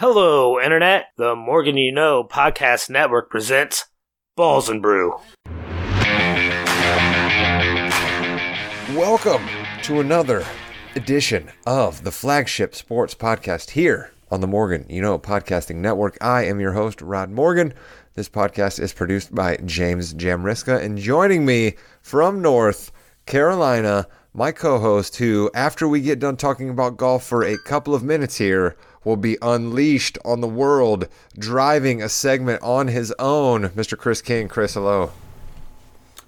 Hello, Internet. The Morgan You Know Podcast Network presents Balls and Brew. Welcome to another edition of the flagship sports podcast here on the Morgan You Know Podcasting Network. I am your host, Rod Morgan. This podcast is produced by James Jamriska, and joining me from North Carolina, my co host, who, after we get done talking about golf for a couple of minutes here, will be unleashed on the world, driving a segment on his own. Mr. Chris King. Chris, hello.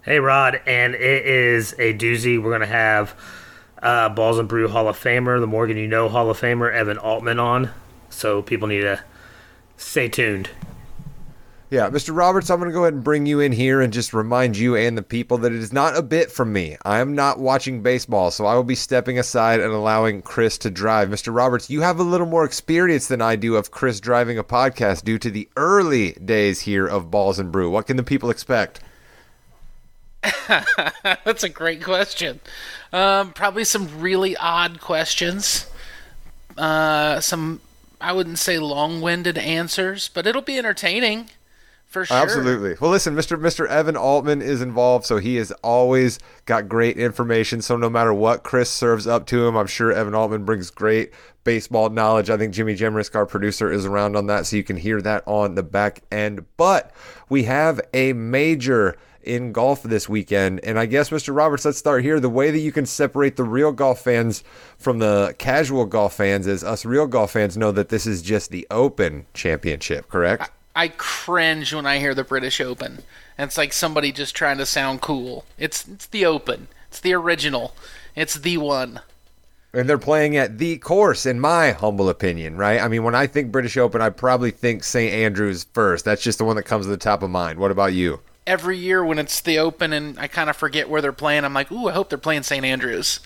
Hey, Rod, and it is a doozy. We're going to have uh, Balls and Brew Hall of Famer, the Morgan You Know Hall of Famer, Evan Altman on. So people need to stay tuned. Yeah, Mr. Roberts, I'm going to go ahead and bring you in here and just remind you and the people that it is not a bit from me. I am not watching baseball, so I will be stepping aside and allowing Chris to drive. Mr. Roberts, you have a little more experience than I do of Chris driving a podcast due to the early days here of Balls and Brew. What can the people expect? That's a great question. Um, probably some really odd questions. Uh, some, I wouldn't say long winded answers, but it'll be entertaining. For sure. Absolutely. Well, listen, Mr. Mr. Evan Altman is involved, so he has always got great information. So no matter what Chris serves up to him, I'm sure Evan Altman brings great baseball knowledge. I think Jimmy Jemrisk, our producer, is around on that, so you can hear that on the back end. But we have a major in golf this weekend. And I guess, Mr. Roberts, let's start here. The way that you can separate the real golf fans from the casual golf fans is us real golf fans know that this is just the Open Championship, correct? I cringe when I hear the British Open. It's like somebody just trying to sound cool. It's it's the Open. It's the original. It's the one. And they're playing at the course, in my humble opinion, right? I mean, when I think British Open, I probably think St. Andrews first. That's just the one that comes to the top of mind. What about you? Every year when it's the Open and I kind of forget where they're playing, I'm like, ooh, I hope they're playing St. Andrews.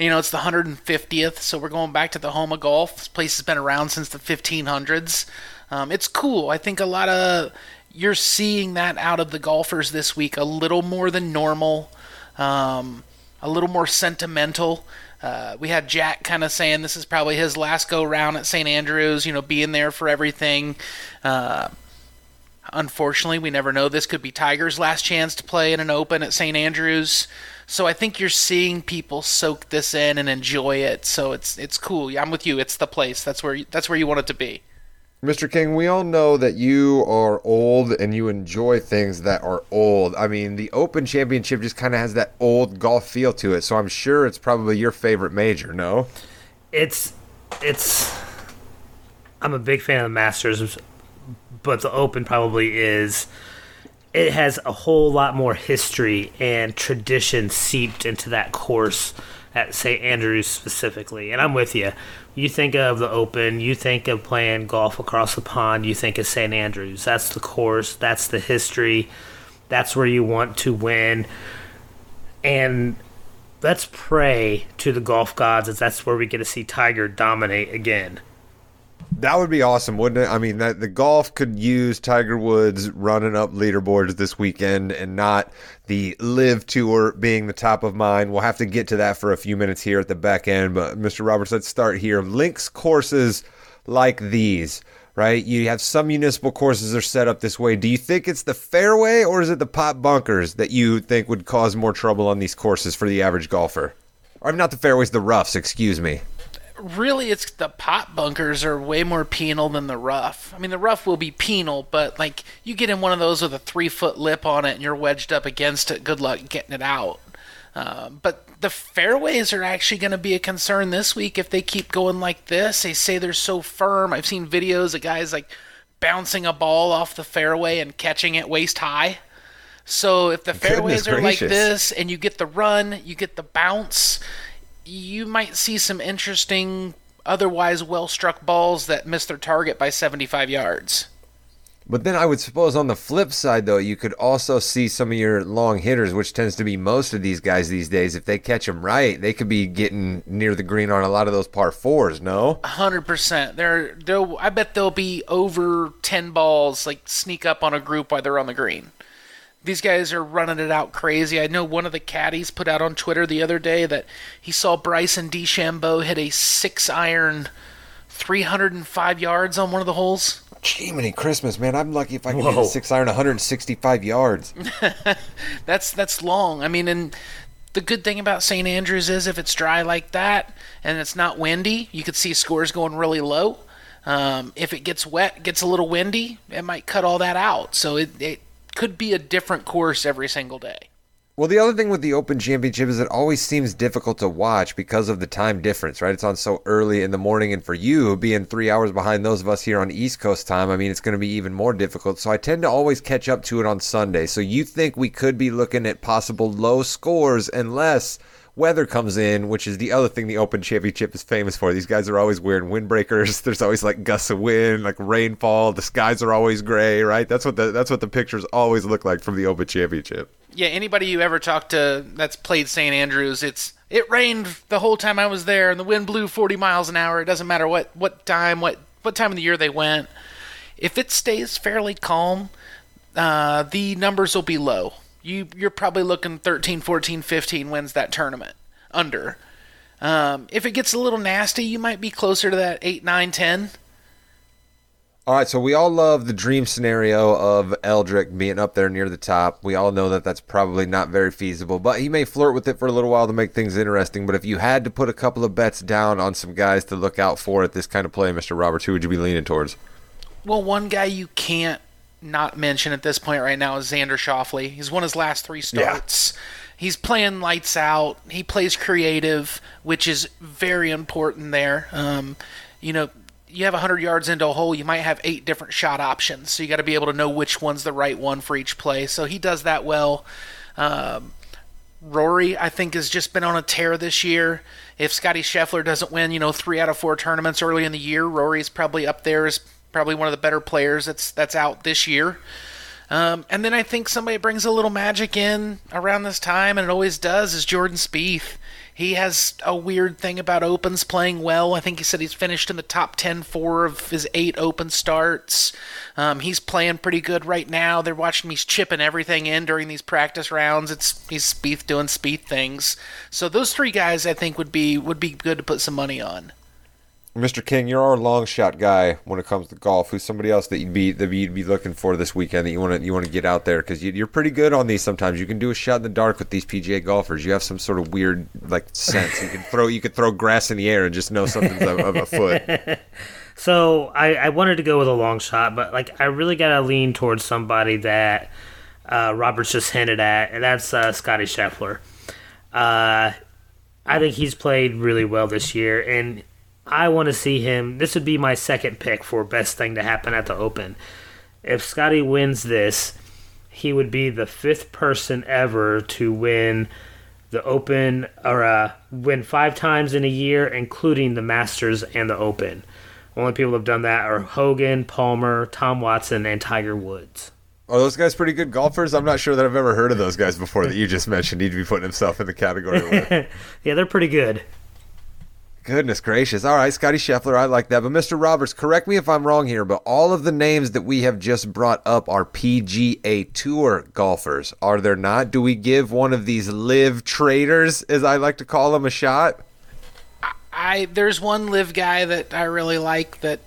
You know, it's the 150th, so we're going back to the home of golf. This place has been around since the 1500s. Um, it's cool. I think a lot of you're seeing that out of the golfers this week a little more than normal, um, a little more sentimental. Uh, we had Jack kind of saying this is probably his last go round at St. Andrews, you know, being there for everything. Uh, unfortunately, we never know. This could be Tiger's last chance to play in an Open at St. Andrews. So I think you're seeing people soak this in and enjoy it. So it's it's cool. I'm with you. It's the place. That's where that's where you want it to be. Mr. King, we all know that you are old and you enjoy things that are old. I mean, the Open Championship just kind of has that old golf feel to it, so I'm sure it's probably your favorite major, no? It's it's I'm a big fan of the Masters, but the Open probably is it has a whole lot more history and tradition seeped into that course at St. Andrews specifically. And I'm with you. You think of the Open, you think of playing golf across the pond, you think of St. Andrews. That's the course, that's the history, that's where you want to win. And let's pray to the golf gods as that's where we get to see Tiger dominate again. That would be awesome, wouldn't it? I mean, that the golf could use Tiger Woods running up leaderboards this weekend and not the LIV tour being the top of mind. We'll have to get to that for a few minutes here at the back end, but Mr. Roberts, let's start here. Links courses like these, right? You have some municipal courses that are set up this way. Do you think it's the fairway or is it the pot bunkers that you think would cause more trouble on these courses for the average golfer? Or not the fairways, the roughs, excuse me really it's the pot bunkers are way more penal than the rough. I mean, the rough will be penal, but like you get in one of those with a three foot lip on it and you're wedged up against it. Good luck getting it out. Uh, but the fairways are actually going to be a concern this week if they keep going like this. They say they're so firm. I've seen videos of guys like bouncing a ball off the fairway and catching it waist high. So if the fairways are like this and you get the run, you get the bounce, you might see some interesting, otherwise well struck balls that miss their target by 75 yards. But then I would suppose on the flip side, though, you could also see some of your long hitters, which tends to be most of these guys these days. If they catch them right, they could be getting near the green on a lot of those par fours. No, hundred percent. There, I bet there'll be over ten balls like sneak up on a group while they're on the green these guys are running it out crazy. I know one of the caddies put out on Twitter the other day that he saw Bryson DeChambeau hit a six iron 305 yards on one of the holes. Gee, many Christmas, man. I'm lucky if I can Whoa. hit a six iron 165 yards. That's that's long. I mean, and the good thing about St. Andrews is if it's dry like that and it's not windy, you could see scores going really low. Um, if it gets wet, gets a little windy, it might cut all that out. So it, it could be a different course every single day. Well, the other thing with the Open Championship is it always seems difficult to watch because of the time difference, right? It's on so early in the morning, and for you, being three hours behind those of us here on East Coast time, I mean, it's going to be even more difficult. So I tend to always catch up to it on Sunday. So you think we could be looking at possible low scores unless weather comes in, which is the other thing the Open Championship is famous for. These guys are always wearing windbreakers. There's always like gusts of wind, like rainfall. The skies are always gray, right? That's what the that's what the pictures always look like from the Open Championship. Yeah, anybody you ever talked to that's played St. Andrews, it's it rained the whole time I was there, and the wind blew 40 miles an hour. It doesn't matter what what time what what time of the year they went. If it stays fairly calm, uh, the numbers will be low. You you're probably looking 13, 14, 15 wins that tournament under. Um, if it gets a little nasty, you might be closer to that 8, 9, 10. All right, so we all love the dream scenario of Eldrick being up there near the top. We all know that that's probably not very feasible, but he may flirt with it for a little while to make things interesting. But if you had to put a couple of bets down on some guys to look out for at this kind of play, Mr. Roberts, who would you be leaning towards? Well, one guy you can't not mention at this point right now is Xander Schauffele. He's won his last three starts. He's playing lights out. He plays creative, which is very important there. Um, you know, you have 100 yards into a hole, you might have eight different shot options. So you got to be able to know which one's the right one for each play. So he does that well. Um, Rory, I think, has just been on a tear this year. If Scotty Scheffler doesn't win, you know, three out of four tournaments early in the year, Rory's probably up there as probably one of the better players that's that's out this year. Um, and then I think somebody brings a little magic in around this time, and it always does, is Jordan Spieth. He has a weird thing about opens playing well. I think he said he's finished in the top 10 four of his eight open starts. Um, he's playing pretty good right now. They're watching me chipping everything in during these practice rounds. It's he's Spieth doing Spieth things. So those three guys I think would be would be good to put some money on. Mr. King, you're our long shot guy when it comes to golf. Who's somebody else that you'd be that you'd be looking for this weekend that you want to you want to get out there because you, you're pretty good on these. Sometimes you can do a shot in the dark with these PGA golfers. You have some sort of weird like sense. You can throw you could throw grass in the air and just know something's of, of a foot. So I, I wanted to go with a long shot, but like I really gotta lean towards somebody that uh, Roberts just hinted at, and that's uh, Scotty Scheffler. Uh, I think he's played really well this year, and I want to see him. This would be my second pick for best thing to happen at the Open. If Scotty wins this, he would be the fifth person ever to win the Open or uh, win five times in a year, including the Masters and the Open. Only people have done that are Hogan, Palmer, Tom Watson, and Tiger Woods. Are those guys pretty good golfers? I'm not sure that I've ever heard of those guys before that you just mentioned. He'd be putting himself in the category. Yeah, they're pretty good. Goodness gracious. All right, Scotty Scheffler, I like that. But Mr. Roberts, correct me if I'm wrong here, but all of the names that we have just brought up are PGA Tour golfers. Are there not? Do we give one of these LIV traders, as I like to call them, a shot? I there's one LIV guy that I really like that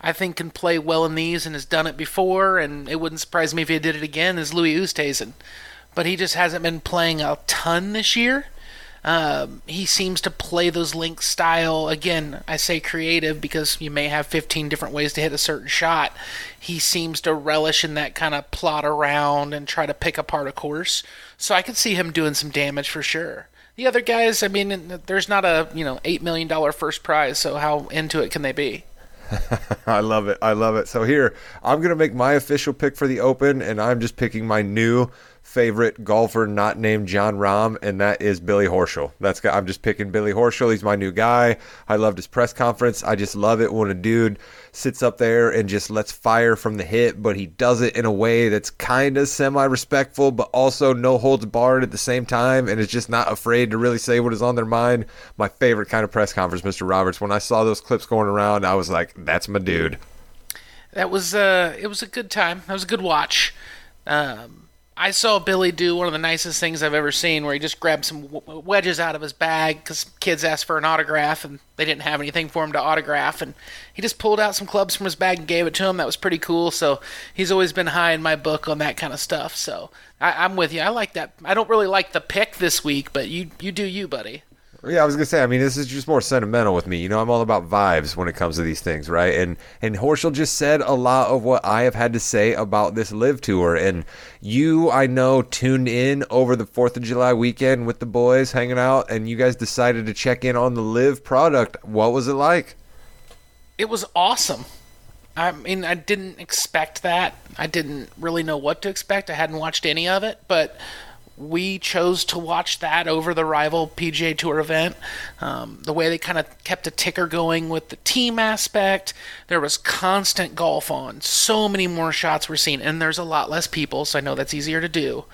I think can play well in these and has done it before, and it wouldn't surprise me if he did it again. Is Louis Oosthuizen, but he just hasn't been playing a ton this year. Um, he seems to play those link style again. I say creative because you may have 15 different ways to hit a certain shot. He seems to relish in that kind of plot around and try to pick apart a course. So I could see him doing some damage for sure. The other guys, I mean, there's not a you know eight million dollar first prize, so how into it can they be? I love it. I love it. So here, I'm to make my official pick for the Open, and I'm just picking my new favorite golfer not named Jon Rahm, and that is Billy Horschel. That's I'm just picking Billy Horschel. He's my new guy. I loved his press conference. I just love it when a dude sits up there and just lets fire from the hip, but he does it in a way that's kind of semi-respectful, but also no holds barred at the same time, and is just not afraid to really say what is on their mind. My favorite kind of press conference, Mr. Roberts. When I saw those clips going around, I was like, "That's my dude." That was uh, it was a good time. That was a good watch. Um, I saw Billy do one of the nicest things I've ever seen, where he just grabbed some wedges out of his bag because kids asked for an autograph and they didn't have anything for him to autograph, and he just pulled out some clubs from his bag and gave it to him. That was pretty cool. So he's always been high in my book on that kind of stuff. So I, I'm with you. I like that. I don't really like the pick this week, but you you do you, buddy. Yeah, I was gonna say. I mean, this is just more sentimental with me. You know, I'm all about vibes when it comes to these things, right? And and Horschel just said a lot of what I have had to say about this LIV tour. And you, I know, tuned in over the Fourth of July weekend with the boys, hanging out, and you guys decided to check in on the LIV product. What was it like? It was awesome. I mean, I didn't expect that. I didn't really know what to expect. I hadn't watched any of it, but we chose to watch that over the rival PGA Tour event. Um, the way they kind of kept a ticker going with the team aspect, there was constant golf on. So many more shots were seen, and there's a lot less people, so I know that's easier to do.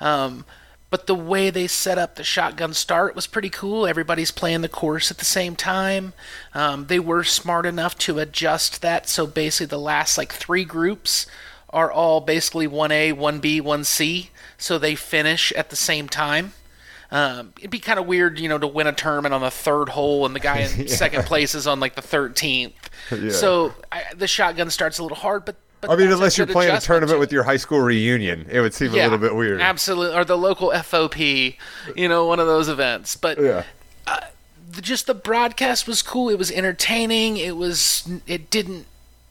Um, but the way they set up the shotgun start was pretty cool. Everybody's playing the course at the same time. Um, they were smart enough to adjust that, so basically the last like three groups are all basically 1A, 1B, 1C so they finish at the same time. Um, it'd be kind of weird, you know, to win a tournament on the third hole and the guy in yeah. second place is on like the 13th. Yeah. So I, the shotgun starts a little hard, but. but I mean, unless you're playing a tournament with your high school reunion, it would seem yeah, a little bit weird. Absolutely, or the local FOP, you know, one of those events. But yeah. Uh, just the broadcast was cool. It was entertaining. It was. It didn't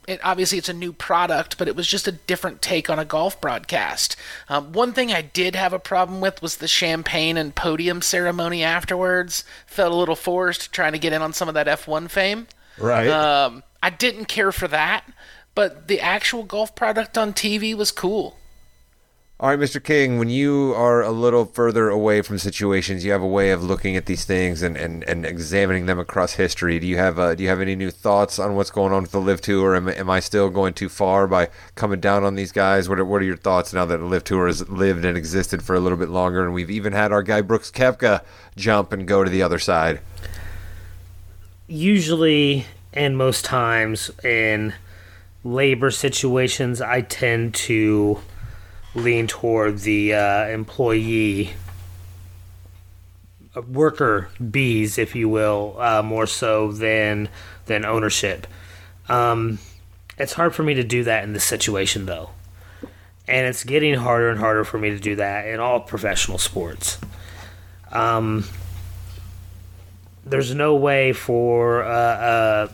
it, obviously it's a new product, but it was just a different take on a golf broadcast. Um, one thing I did have a problem with was the champagne and podium ceremony afterwards. Felt a little forced trying to get in on some of that F1 fame. Right. Um, I didn't care for that, but the actual golf product on TV was cool. All right, Mr. King, when you are a little further away from situations, you have a way of looking at these things and, and, and examining them across history. Do you have uh, do you have any new thoughts on what's going on with the LIV Tour? Am, am I still going too far by coming down on these guys? What are, what are your thoughts now that the LIV Tour has lived and existed for a little bit longer, and we've even had our guy Brooks Koepka jump and go to the other side? Usually, and most times in labor situations, I tend to lean toward the uh, employee uh, worker bees, if you will, uh, more so than than ownership. Um, it's hard for me to do that in this situation, though, and it's getting harder and harder for me to do that in all professional sports. Um, there's no way for uh, uh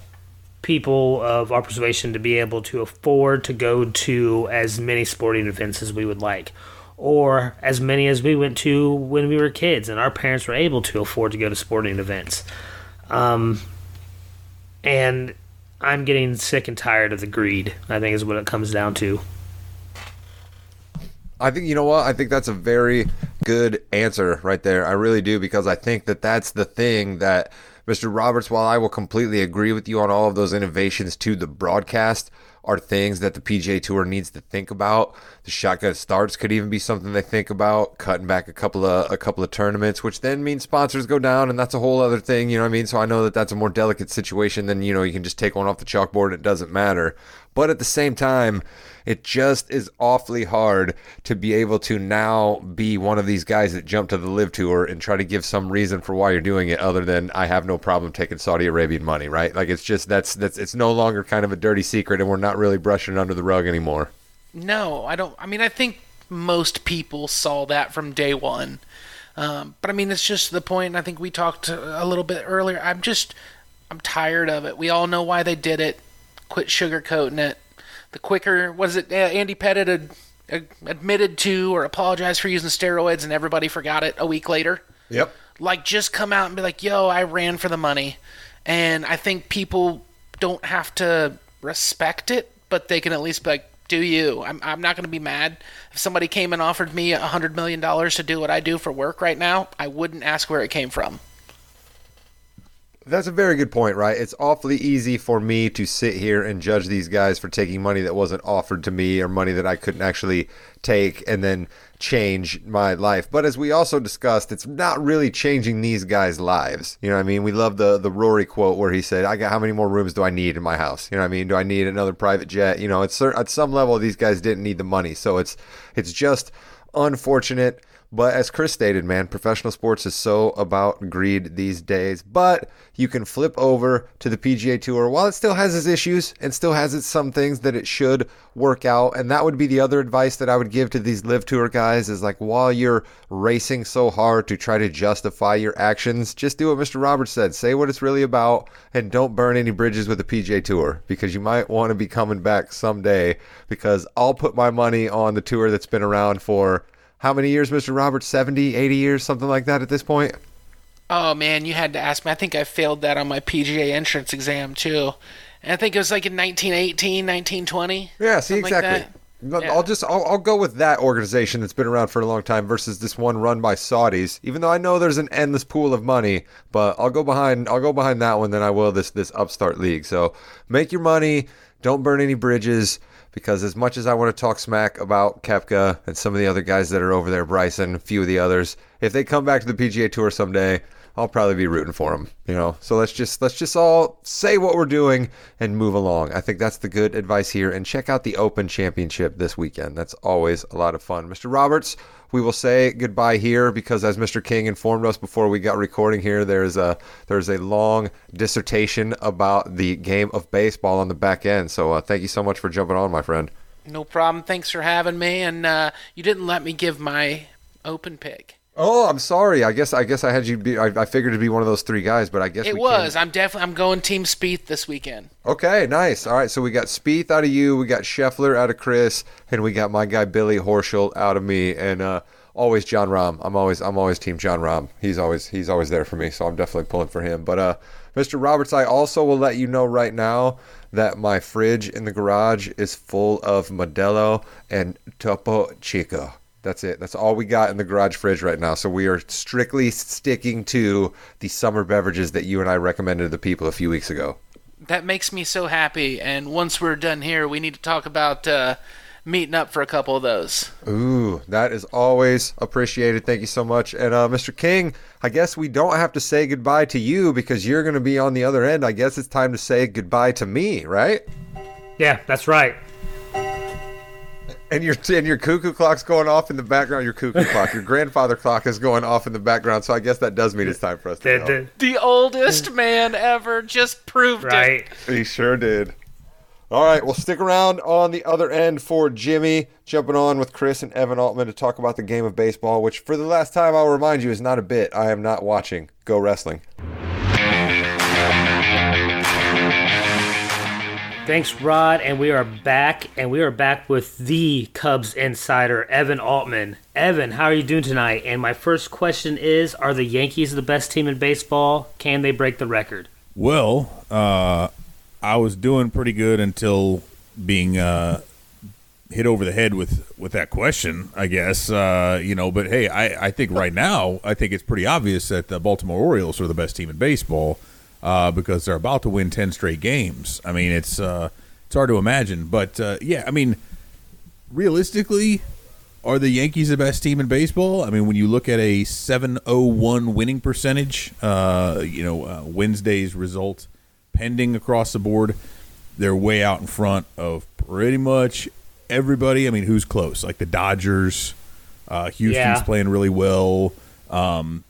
people of our persuasion to be able to afford to go to as many sporting events as we would like or as many as we went to when we were kids and our parents were able to afford to go to sporting events um, and i'm getting sick and tired of the greed i think is what it comes down to I think you know what? I think that's a very good answer right there. I really do because I think that that's the thing that Mr. Roberts, while I will completely agree with you on all of those innovations to the broadcast, are things that the PGA Tour needs to think about. The shotgun starts could even be something they think about. Cutting back a couple of a couple of tournaments, which then means sponsors go down, and that's a whole other thing. You know what I mean? So I know that that's a more delicate situation than you know you can just take one off the chalkboard it doesn't matter. But at the same time, it just is awfully hard to be able to now be one of these guys that jump to the LIV tour and try to give some reason for why you're doing it other than I have no problem taking Saudi Arabian money, right? Like it's just that's that's it's no longer kind of a dirty secret and we're not really brushing it under the rug anymore. No, I don't I mean I think most people saw that from day one. Um, but I mean, it's just the point. I think we talked a little bit earlier. I'm just, I'm tired of it. We all know why they did it quit sugarcoating it. The quicker was it? Uh, Andy Pettitte had, uh, admitted to or apologized for using steroids, and everybody forgot it a week later. Yep. Like, just come out and be like, "Yo, I ran for the money," and I think people don't have to respect it, but they can at least be like, "Do you?" I'm I'm not going to be mad if somebody came and offered me a hundred million dollars to do what I do for work right now. I wouldn't ask where it came from. That's a very good point, right? It's awfully easy for me to sit here and judge these guys for taking money that wasn't offered to me or money that I couldn't actually take and then change my life. But as we also discussed, it's not really changing these guys' lives. You know what I mean? We love the the Rory quote where he said, "I got how many more rooms do I need in my house?" You know what I mean? Do I need another private jet? You know, it's at some level these guys didn't need the money. So it's it's just unfortunate. But as Chris stated, man, professional sports is so about greed these days. But you can flip over to the PGA Tour while it still has its issues and still has its some things that it should work out. And that would be the other advice that I would give to these LIV tour guys is like while you're racing so hard to try to justify your actions, just do what Mr. Roberts said. Say what it's really about and don't burn any bridges with the PGA Tour because you might want to be coming back someday because I'll put my money on the tour that's been around for how many years, Mr. Roberts? 70, 80 years, something like that at this point? Oh man, you had to ask me. I think I failed that on my PGA entrance exam too. And I think it was like in 1918, 1920. Yeah, see like exactly. that. I'll just I'll, I'll go with that organization that's been around for a long time versus this one run by Saudis. Even though I know there's an endless pool of money, but I'll go behind I'll go behind that one than I will this this upstart league. So make your money, don't burn any bridges because as much as I want to talk smack about Koepka and some of the other guys that are over there, Bryson, a few of the others, if they come back to the PGA Tour someday, I'll probably be rooting for them. You know, so let's just let's just all say what we're doing and move along. I think that's the good advice here. And check out the Open Championship this weekend. That's always a lot of fun. Mr. Roberts, we will say goodbye here because as Mr. King informed us before we got recording here, there's a there's a long dissertation about the game of baseball on the back end. So uh, thank you so much for jumping on, my friend. No problem. Thanks for having me. And uh, you didn't let me give my open pick. Oh, I'm sorry. I guess I guess I had you be. I, I figured it'd be one of those three guys, but I guess It we was. Can. I'm definitely. I'm going Team Spieth this weekend. Okay, nice. All right, so we got Spieth out of you, we got Scheffler out of Chris, and we got my guy Billy Horschel out of me, and uh, always Jon Rahm. I'm always I'm always Team Jon Rahm. He's always he's always there for me, so I'm definitely pulling for him. But uh, Mr. Roberts, I also will let you know right now that my fridge in the garage is full of Modelo and Topo Chico. That's it. That's all we got in the garage fridge right now. So we are strictly sticking to the summer beverages that you and I recommended to the people a few weeks ago. That makes me so happy. And once we're done here, we need to talk about uh, meeting up for a couple of those. Ooh, that is always appreciated. Thank you so much. And uh, Mr. King, I guess we don't have to say goodbye to you because you're going to be on the other end. I guess it's time to say goodbye to me, right? Yeah, that's right. And your and your cuckoo clock's going off in the background. Your cuckoo clock, your grandfather clock is going off in the background. So I guess that does mean it's time for us to The- go. the- The oldest man ever just proved it. right. He sure did. All right, well, stick around on the other end for Jimmy jumping on with Chris and Evan Altman to talk about the game of baseball, which, for the last time, I'll remind you, is not a bit. I am not watching. Go wrestling. Thanks, Rod, and we are back, and we are back with the Cubs insider, Evan Altman. Evan, how are you doing tonight? And my first question is: Are the Yankees the best team in baseball? Can they break the record? Well, uh, I was doing pretty good until being uh, hit over the head with, with that question, I guess. Uh, you know, but hey, I, I think right now, I think it's pretty obvious that the Baltimore Orioles are the best team in baseball uh, because they're about to win 10 straight games. I mean, it's, uh, it's hard to imagine. But uh, yeah, I mean, realistically, are the Yankees the best team in baseball? I mean, when you look at a 701 winning percentage, uh, you know, uh, Wednesday's result pending across the board, they're way out in front of pretty much everybody. I mean, who's close? Like the Dodgers, uh, Houston's Yeah. playing really well. Um,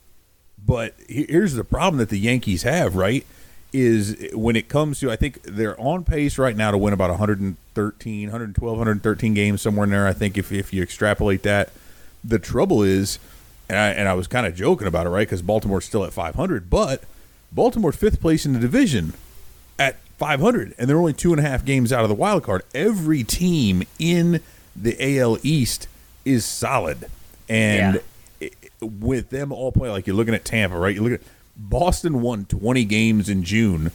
but here's the problem that the Yankees have, right? Is when it comes to, I think they're on pace right now to win about 113, 112, 113 games, somewhere in there. I think if, if you extrapolate that. The trouble is, and I, and I was kind of joking about it, right? Because Baltimore's still at 500, but Baltimore's fifth place in the division at 500, and they're only two and a half games out of the wild card. Every team in the AL East is solid, and it, with them all playing, like you're looking at Tampa, right? You look at Boston won 20 games in June,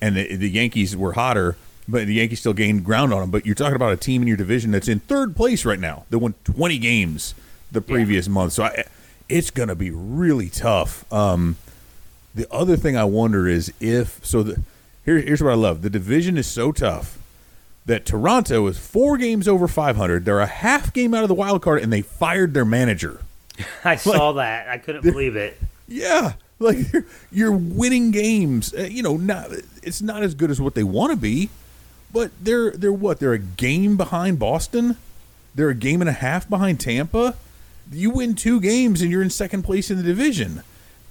and the, the Yankees were hotter, but the Yankees still gained ground on them. But you're talking about a team in your division that's in third place right now. They won 20 games the previous month, so I, it's going to be really tough. Um, the other thing I wonder is if so. The, here, here's what I love: the division is so tough that Toronto is four games over 500. They're a half game out of the wild card, and they fired their manager. I saw that. I couldn't believe it. Yeah, like you're, you're winning games. Uh, you know, not it's not as good as what they want to be, but they're they're what? They're a game behind Boston. They're a game and a half behind Tampa. You win two games and you're in second place in the division.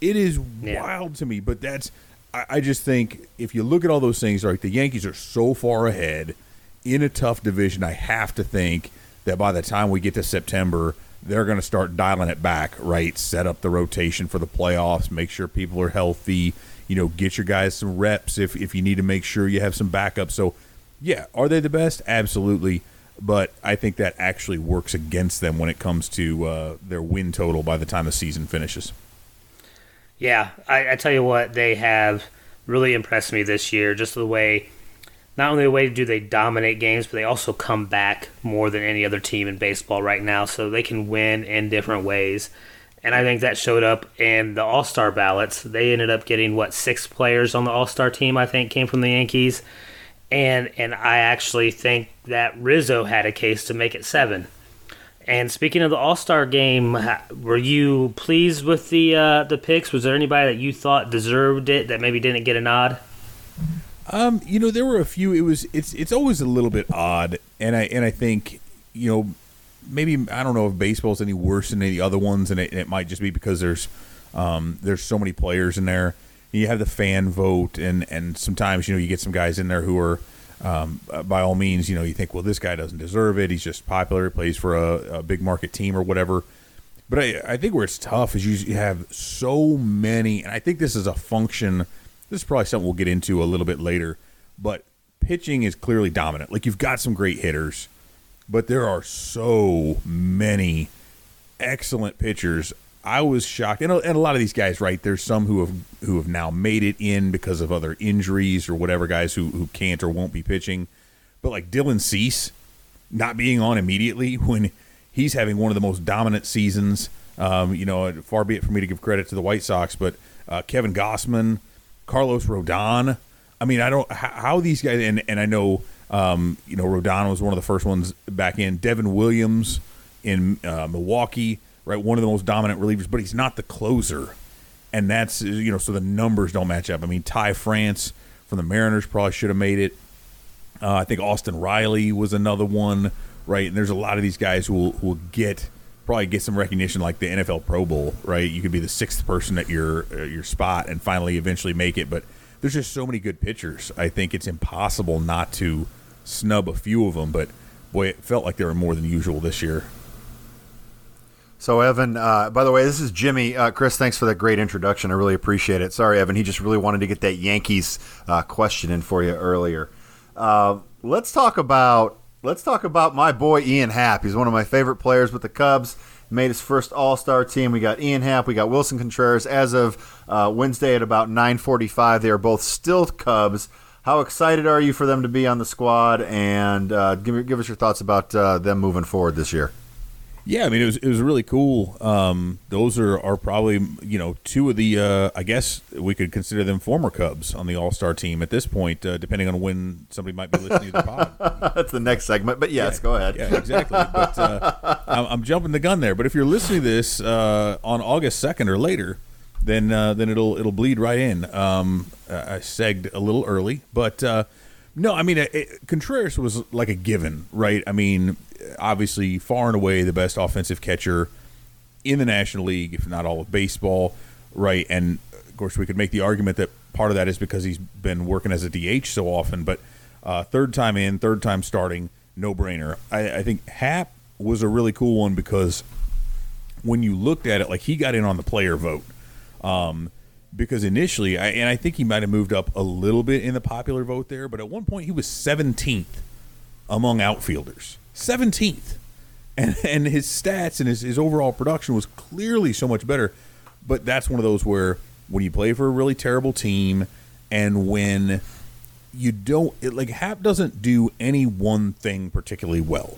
It is Yeah. wild to me, but that's I, I just think if you look at all those things, like the Yankees are so far ahead in a tough division, I have to think that by the time we get to September, they're going to start dialing it back, right? Set up the rotation for the playoffs, make sure people are healthy, you know, get your guys some reps if, if you need to make sure you have some backup. So, yeah, are they the best? Absolutely. But I think that actually works against them when it comes to uh, their win total by the time the season finishes. Yeah, I, I tell you what, they have really impressed me this year. Just the way, not only way do they dominate games, but they also come back more than any other team in baseball right now. So they can win in different ways. And I think that showed up in the All Star ballots. They ended up getting what six players on the All Star team. I think came from the Yankees, and and I actually think that Rizzo had a case to make it seven. And speaking of the All Star game, were you pleased with the uh, the picks? Was there anybody that you thought deserved it that maybe didn't get a nod? Um, you know, there were a few. It was it's it's always a little bit odd, and I and I think you know maybe I don't know if baseball's any worse than any other ones, and it, it might just be because there's um, there's so many players in there. You have the fan vote, and and sometimes you know you get some guys in there who are. Um, by all means, you know, you think, well, this guy doesn't deserve it. He's just popular, plays for a, a big market team or whatever. But I, I think where it's tough is you have so many, and I think this is a function. This is probably something we'll get into a little bit later. But pitching is clearly dominant. Like you've got some great hitters, but there are so many excellent pitchers. I was shocked, and a, and a lot of these guys, right? There's some who have who have now made it in because of other injuries or whatever. Guys who who can't or won't be pitching, but like Dylan Cease, not being on immediately when he's having one of the most dominant seasons. Um, you know, far be it for me to give credit to the White Sox, but uh, Kevin Gausman, Carlos Rodon. I mean, I don't how, these guys, and and I know, um, you know, Rodon was one of the first ones back in. Devin Williams in uh, Milwaukee, right, one of the most dominant relievers, but he's not the closer, and that's you know, so the numbers don't match up. I mean, Ty France from the Mariners probably should have made it. Uh, I think Austin Riley was another one, right? And there's a lot of these guys who will, who will get probably get some recognition, like the NFL Pro Bowl, right? You could be the sixth person at your uh, your spot and finally eventually make it. But there's just so many good pitchers. I think it's impossible not to snub a few of them. But boy, it felt like there were more than usual this year. So, Evan, uh, by the way, this is Jimmy. Uh, Chris, thanks for that great introduction. I really appreciate it. Sorry, Evan. He just really wanted to get that Yankees uh, question in for you earlier. Uh, let's talk about let's talk about my boy Ian Happ. He's one of my favorite players with the Cubs. Made his first All Star team. We got Ian Happ. We got Willson Contreras. As of uh, Wednesday at about 9:45, they are both still Cubs. How excited are you for them to be on the squad? And uh, give give us your thoughts about uh, them moving forward this year. Yeah, I mean it was it was really cool. Um, those are, are probably you know two of the uh, I guess we could consider them former Cubs on the All Star team at this point, uh, depending on when somebody might be listening to the pod. That's the next segment, but yes, Yeah, go ahead. Yeah, exactly. But uh, I'm, I'm jumping the gun there. But if you're listening to this uh, on August second or later, then uh, then it'll it'll bleed right in. Um, I segged a little early, but uh, no, I mean it, it- Contreras was like a given, right? I mean, obviously, far and away the best offensive catcher in the National League, if not all of baseball, right? And of course, we could make the argument that part of that is because he's been working as a DH so often. But uh, third time in, third time starting, no brainer. I, I think Happ was a really cool one because when you looked at it, like he got in on the player vote. Um, because initially, I, and I think he might have moved up a little bit in the popular vote there, but at one point he was 17th among outfielders. 17th. And, and his stats and his, his overall production was clearly so much better. But that's one of those where when you play for a really terrible team and when you don't, it, like, Happ doesn't do any one thing particularly well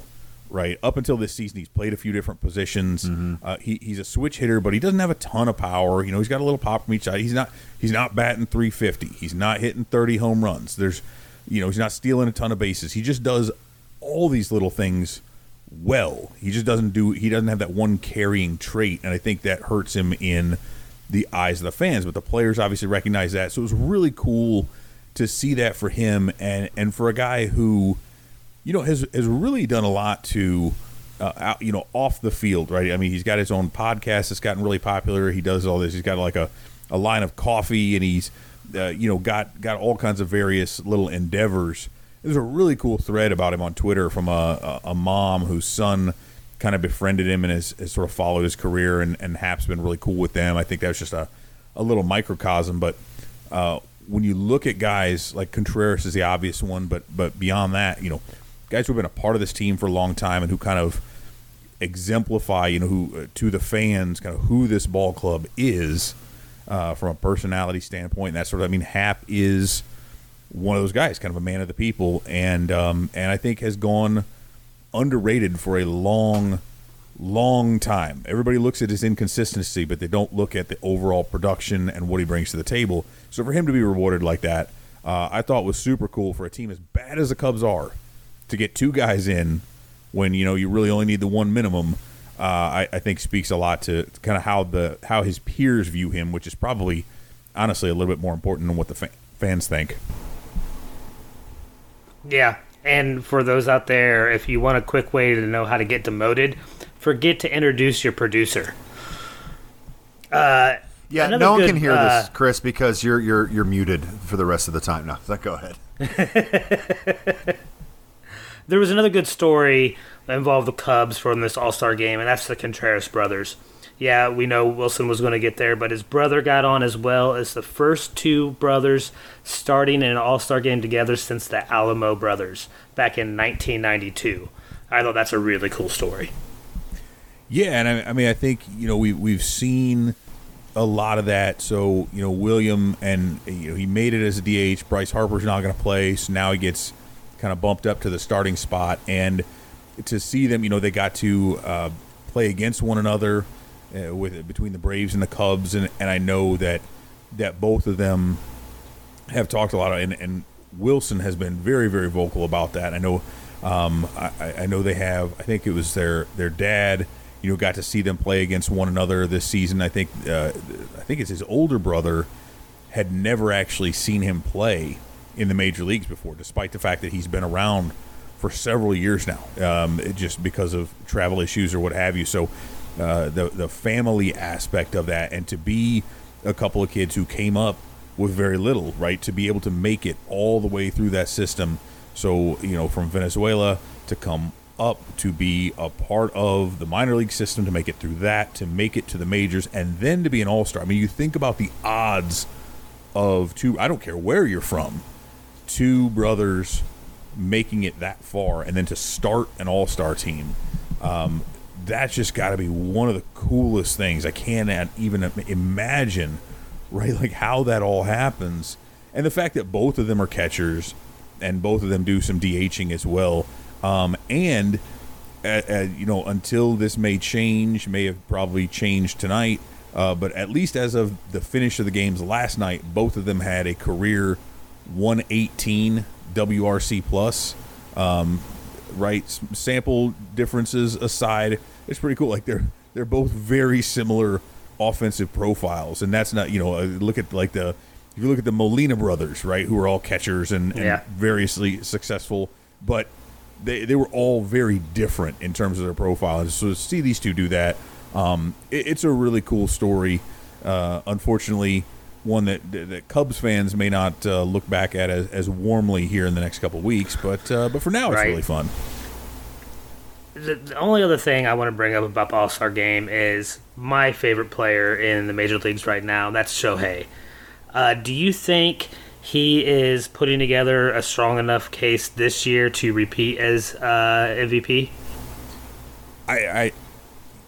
right? Up until this season, he's played a few different positions. Uh, he, he's a switch hitter, but he doesn't have a ton of power. You know, he's got a little pop from each side. He's not he's not batting 350. He's not hitting 30 home runs. There's, you know, he's not stealing a ton of bases. He just does all these little things well. He just doesn't do. He doesn't have that one carrying trait, and I think that hurts him in the eyes of the fans. But the players obviously recognize that, so it was really cool to see that for him and and for a guy who you know, has has really done a lot to uh, out, you know, off the field, right? I mean, he's got his own podcast that's gotten really popular. He does all this. He's got like a, a line of coffee, and he's, uh, you know, got got all kinds of various little endeavors. There's a really cool thread about him on Twitter from a, a, mom whose son kind of befriended him and has, has, sort of followed his career, and, and Happ's been really cool with them. I think that was just a, a little microcosm, but uh, when you look at guys like Contreras is the obvious one, but but beyond that, you know, guys who've been a part of this team for a long time and who kind of exemplify, you know, who uh, to the fans, kind of who this ball club is uh, from a personality standpoint. And that sort of, I mean, Happ is one of those guys, kind of a man of the people, and um, and I think has gone underrated for a long, long time. Everybody looks at his inconsistency, but they don't look at the overall production and what he brings to the table. So for him to be rewarded like that, uh, I thought was super cool for a team as bad as the Cubs are to get two guys in when you know you really only need the one minimum. Uh, I, I, think speaks a lot to kind of how the how his peers view him, which is probably honestly a little bit more important than what the fa- fans think. Yeah, and for those out there, if you want a quick way to know how to get demoted, forget to introduce your producer. Uh, yeah, no one good, can hear uh, this, Chris, because you're you're you're muted for the rest of the time. No, go ahead. there was another good story that involved the Cubs from this All Star game, and that's the Contreras brothers. Yeah, we know Wilson was going to get there, but his brother got on as well as the first two brothers starting in an All Star game together since the Alomar brothers back in 1992. I thought that's a really cool story. Yeah, and I, I mean, I think you know we we've seen a lot of that. So you know, William and you know he made it as a DH. Bryce Harper's not going to play, so now he gets kind of bumped up to the starting spot. And to see them, you know, they got to uh, play against one another uh, with between the Braves and the Cubs, and, and I know that that both of them have talked a lot, of, and, and Willson has been very very vocal about that. I know, um, I, I know they have. I think it was their their dad. You know, got to see them play against one another this season. I think uh, I think it's his older brother had never actually seen him play in the major leagues before, despite the fact that he's been around for several years now, um, just because of travel issues or what have you. So uh, the the family aspect of that, and to be a couple of kids who came up with very little, right, to be able to make it all the way through that system. So you know, from Venezuela to come up to be a part of the minor league system, to make it through that, to make it to the majors, and then to be an all star. I mean, you think about the odds of two. I don't care where you're from two brothers making it that far and then to start an all-star team um, that's just got to be one of the coolest things. I can't even imagine right like how that all happens. And the fact that both of them are catchers and both of them do some dhing as well. Um, and uh, uh, you know until this may change may have probably changed tonight uh, but at least as of the finish of the games last night both of them had a career 118 WRC plus. Um, right, sample differences aside, it's pretty cool. Like they're they're both very similar offensive profiles, and that's not you know uh, look at like the if you look at the Molina brothers, right, who are all catchers and, and yeah. variously successful, but they they were all very different in terms of their profile. And so to see these two do that, um, it, it's a really cool story. Uh, unfortunately, one that, that Cubs fans may not uh, look back at as, as warmly here in the next couple weeks, but uh, but for now it's right. really fun. The, the, only other thing I want to bring up about All Star Game is my favorite player in the major leagues right now. That's Shohei. Uh, do you think he is putting together a strong enough case this year to repeat as uh, MVP? I, I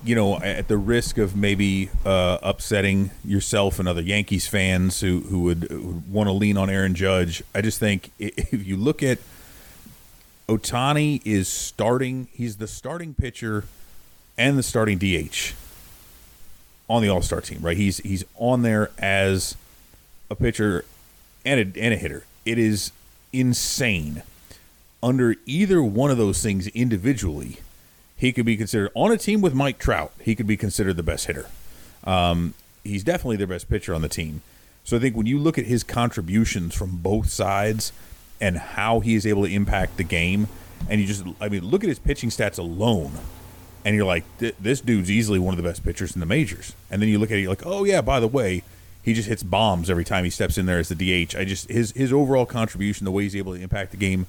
you know, at the risk of maybe uh, upsetting yourself and other Yankees fans who who would, would want to lean on Aaron Judge, I just think if you look at Ohtani is starting, he's the starting pitcher and the starting DH on the All Star team, right? He's he's on there as a pitcher and a, and a hitter. It is insane. Under either one of those things individually, he could be considered on a team with Mike Trout. He could be considered the best hitter. Um, he's definitely their best pitcher on the team. So I think when you look at his contributions from both sides and how he is able to impact the game, and you just, I mean, look at his pitching stats alone. and you're like, this dude's easily one of the best pitchers in the majors. And then you look at it, you're like, oh yeah, by the way, he just hits bombs every time he steps in there as the DH. I just his his overall contribution, the way he's able to impact the game.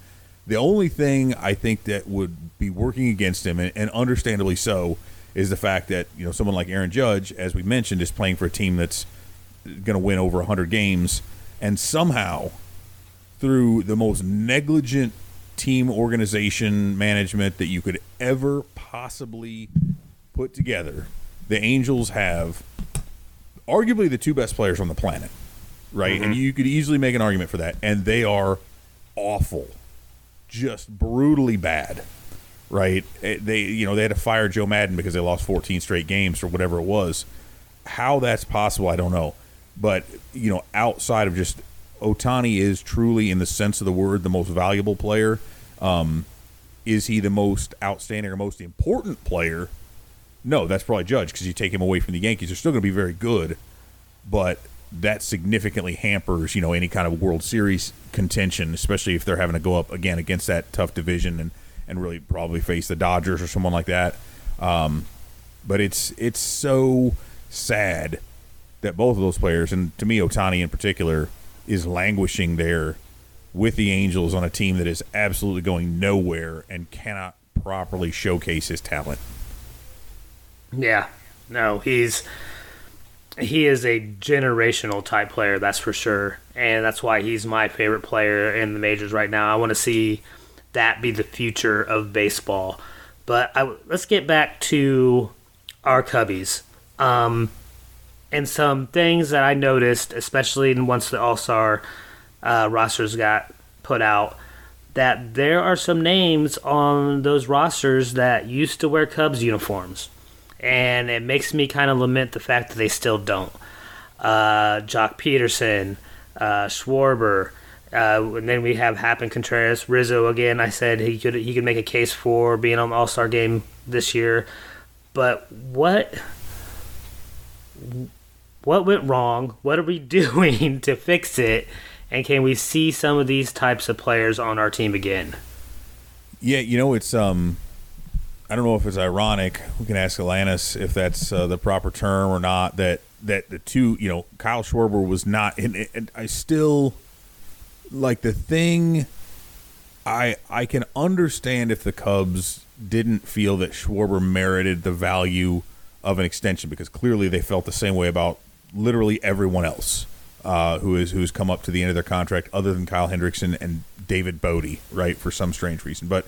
The only thing I think that would be working against him, and, and understandably so, is the fact that you know someone like Aaron Judge, as we mentioned, is playing for a team that's going to win over 100 games, and somehow through the most negligent team organization management that you could ever possibly put together, the Angels have arguably the two best players on the planet, right? Mm-hmm. And you could easily make an argument for that. And they are awful, just brutally bad, right? Eh, they, you know, they had to fire Joe Maddon because they lost 14 straight games or whatever it was. How that's possible, I don't know. But you know, outside of just Ohtani is truly, in the sense of the word, the most valuable player. Um, is he the most outstanding or most important player? No, that's probably Judge because you take him away from the Yankees. They're still going to be very good, but that significantly hampers you know any kind of World Series contention, especially if they're having to go up again against that tough division and and really probably face the Dodgers or someone like that. Um, but it's it's so sad that both of those players, and to me Ohtani in particular, is languishing there with the Angels on a team that is absolutely going nowhere and cannot properly showcase his talent. Yeah, no, he's he is a generational type player, that's for sure, and that's why he's my favorite player in the majors right now. I want to see that be the future of baseball. But I, let's get back to our Cubbies. Um, and some things that I noticed, especially once the All Star uh, rosters got put out, that there are some names on those rosters that used to wear Cubs uniforms and it makes me kind of lament the fact that they still don't. Uh, Joc Pederson, uh, Schwarber, uh, and then we have Happ and Contreras, Rizzo again. I said he could he could make a case for being on the All Star game this year, but what what went wrong? What are we doing to fix it? And can we see some of these types of players on our team again? Yeah, you know it's um I don't know if it's ironic. We can ask Alanis if that's uh, the proper term or not. That that the two, you know, Kyle Schwarber was not, and, and I still like the thing. I I can understand if the Cubs didn't feel that Schwarber merited the value of an extension because clearly they felt the same way about literally everyone else uh, who is who's come up to the end of their contract, other than Kyle Hendrickson and David Bote, right, for some strange reason, but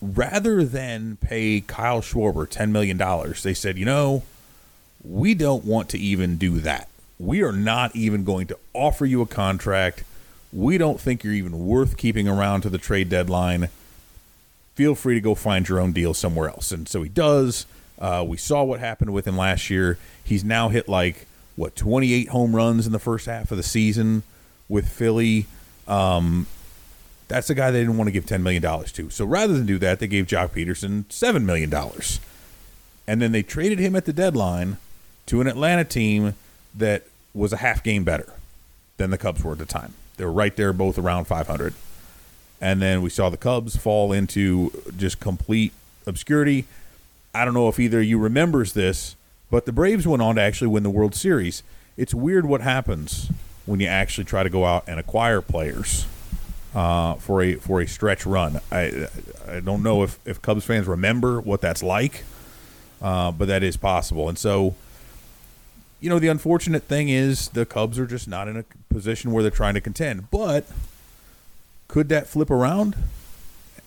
rather than pay Kyle Schwarber $10 million, they said, you know, we don't want to even do that. We are not even going to offer you a contract. We don't think you're even worth keeping around to the trade deadline. Feel free to go find your own deal somewhere else. And so he does. Uh, we saw what happened with him last year. He's now hit like, what, 28 home runs in the first half of the season with Philly. Um, that's a guy they didn't want to give $10 million to. So rather than do that, they gave Joc Pederson $7 million. And then they traded him at the deadline to an Atlanta team that was a half game better than the Cubs were at the time. They were right there, both around 500. And then we saw the Cubs fall into just complete obscurity. I don't know if either you remembers this, but the Braves went on to actually win the World Series. It's weird what happens when you actually try to go out and acquire players uh, for a for a stretch run. I I don't know if, if Cubs fans remember what that's like, uh, but that is possible. And so, you know, the unfortunate thing is the Cubs are just not in a position where they're trying to contend. But could that flip around?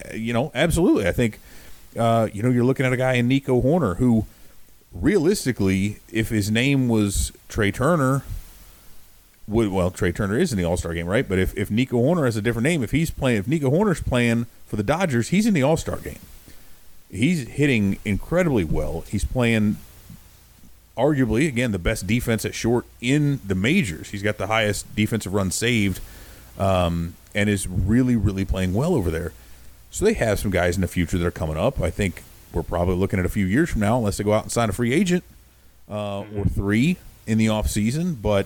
Uh, you know, absolutely. I think uh, you know you're looking at a guy in Nico Hoerner who, realistically, if his name was Trea Turner would well Trea Turner is in the All Star game, right? But if, if Nico Hoerner has a different name, if he's playing, if Nico Hoerner's playing for the Dodgers, he's in the All Star game. He's hitting incredibly well. He's playing arguably again the best defense at short in the majors. He's got the highest defensive run saved, um, and is really really playing well over there. So they have some guys in the future that are coming up. I think we're probably looking at a few years from now, unless they go out and sign a free agent uh, or three in the off season, but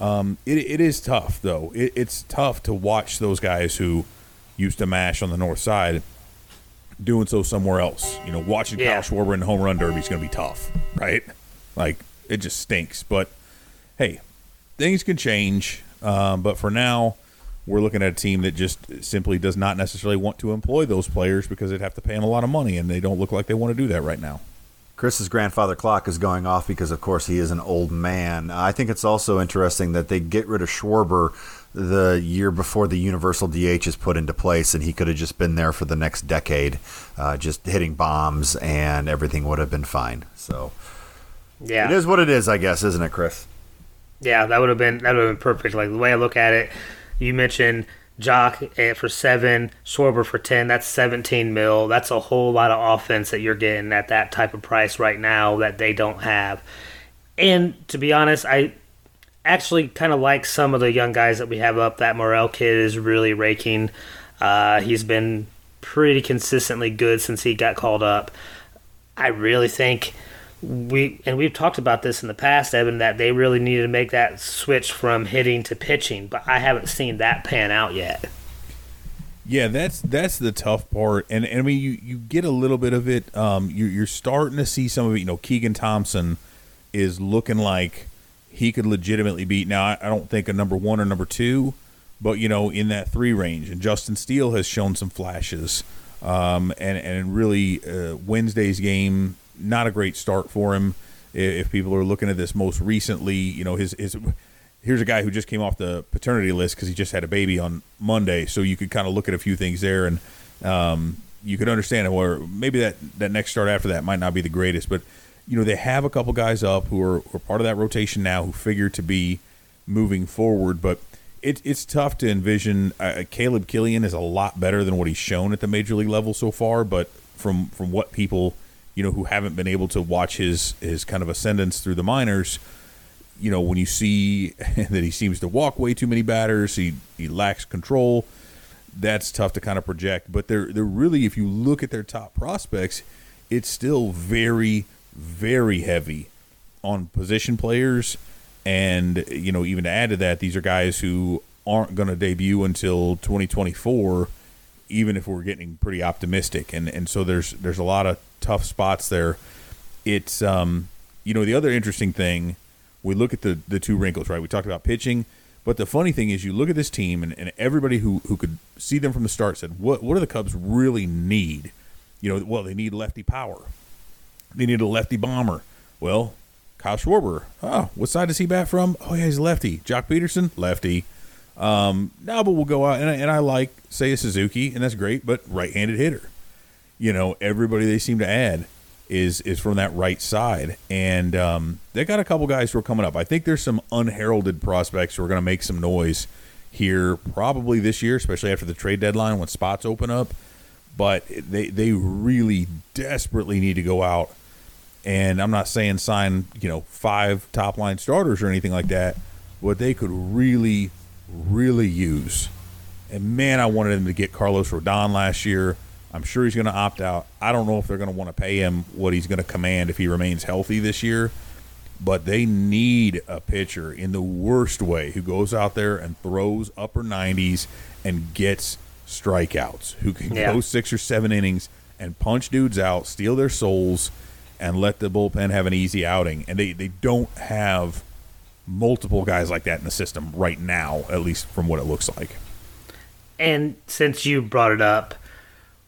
um, it, it is tough though. It, it's tough to watch those guys who used to mash on the north side doing so somewhere else. You know, watching Yeah. Kyle Schwarber in the home run derby is going to be tough, right? Like it just stinks. But hey, things can change. Um, but for now, we're looking at a team that just simply does not necessarily want to employ those players because they'd have to pay them a lot of money, and they don't look like they want to do that right now. Chris's grandfather clock is going off because, of course, he is an old man. I think it's also interesting that they get rid of Schwarber the year before the universal DH is put into place, and he could have just been there for the next decade, uh, just hitting bombs, and everything would have been fine. So Yeah. it is what it is, I guess, isn't it, Chris? Yeah, that would have been that would have been perfect. Like the way I look at it, you mentioned Joc eh, for seven, Schwarber for ten. That's seventeen mil. That's a whole lot of offense that you're getting at that type of price right now that they don't have. And to be honest, I actually kind of like some of the young guys that we have up. That Morel kid is really raking. Uh, he's been pretty consistently good since he got called up. I really think we and we've talked about this in the past, Evan, that they really needed to make that switch from hitting to pitching, but I haven't seen that pan out yet. Yeah, that's that's the tough part, and, and I mean you, you get a little bit of it. Um, you, you're starting to see some of it. You know, Keegan Thompson is looking like he could legitimately beat. Now, I, I don't think a number one or number two, but you know, in that three range. And Justin Steele has shown some flashes. Um, and and really uh, Wednesday's game not a great start for him. If people are looking at this most recently, you know his his here's a guy who just came off the paternity list because he just had a baby on Monday. So you could kind of look at a few things there, and um, you could understand. Where maybe that that next start after that might not be the greatest, but you know they have a couple guys up who are, who are part of that rotation now who figure to be moving forward, but. It, it's tough to envision. Uh, Caleb Killian is a lot better than what he's shown at the major league level so far, but from from what people you know who haven't been able to watch his his kind of ascendance through the minors, you know, when you see that he seems to walk way too many batters, he he lacks control. That's tough to kind of project. But they're they're really, if you look at their top prospects, it's still very very heavy on position players, and you know, even to add to that, these are guys who aren't going to debut until 2024 even if we're getting pretty optimistic. And and so there's there's a lot of tough spots there. It's um you know the other interesting thing we look at the the two wrinkles right? We talked about pitching but the funny thing is you look at this team and, and everybody who who could see them from the start said what what do the cubs really need? You know well they need lefty power. They need a lefty bomber. Well Kyle Schwarber oh what side does he bat from? Oh yeah he's lefty. Joc Pederson lefty um, no, but we'll go out and I, and I like Seiya Suzuki, and that's great, but right-handed hitter. You know, everybody they seem to add is is from that right side, and um, they got a couple guys who are coming up. I think there's some unheralded prospects who are going to make some noise here, probably this year, especially after the trade deadline when spots open up. But they they really desperately need to go out, and I'm not saying sign you know five top line starters or anything like that, but they could really really use. And man, I wanted him to get Carlos Rodon last year. I'm sure he's going to opt out. I don't know if they're going to want to pay him what he's going to command if he remains healthy this year. But they need a pitcher in the worst way who goes out there and throws upper 90s and gets strikeouts, who can Yeah. go six or seven innings and punch dudes out, steal their souls, and let the bullpen have an easy outing. And they, they don't have multiple guys like that in the system right now, at least from what it looks like. And since you brought it up,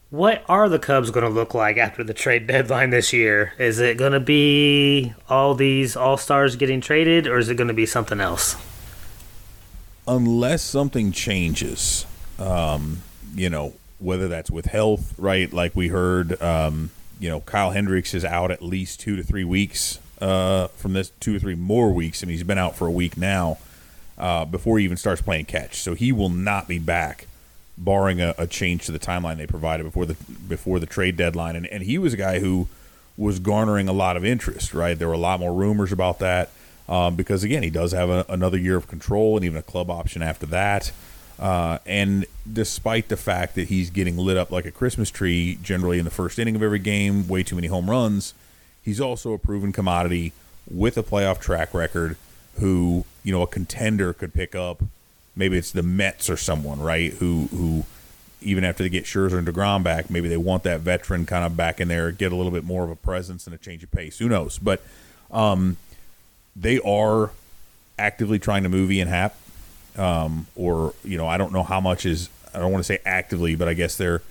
what are the Cubs going to look like after the trade deadline this year? Is it going to be all these all stars getting traded, or is it going to be something else? Unless something changes, um, you know, whether that's with health, right? Like we heard, um, you know, Kyle Hendricks is out at least two to three weeks uh, from this, two or three more weeks, I and he's been out for a week now uh, before he even starts playing catch. So he will not be back, barring a, a change to the timeline they provided before the before the trade deadline. And and he was a guy who was garnering a lot of interest. Right, there were a lot more rumors about that um, because again, he does have a, another year of control and even a club option after that. Uh, and despite the fact that he's getting lit up like a Christmas tree generally in the first inning of every game, way too many home runs, he's also a proven commodity with a playoff track record who, you know, a contender could pick up. Maybe it's the Mets or someone, right? Who who even after they get Scherzer and Degrom back, maybe they want that veteran kind of back in there, get a little bit more of a presence and a change of pace. Who knows? But um, they are actively trying to move Ian Happ, um, or you know, I don't know how much is. I don't want to say actively, but I guess they're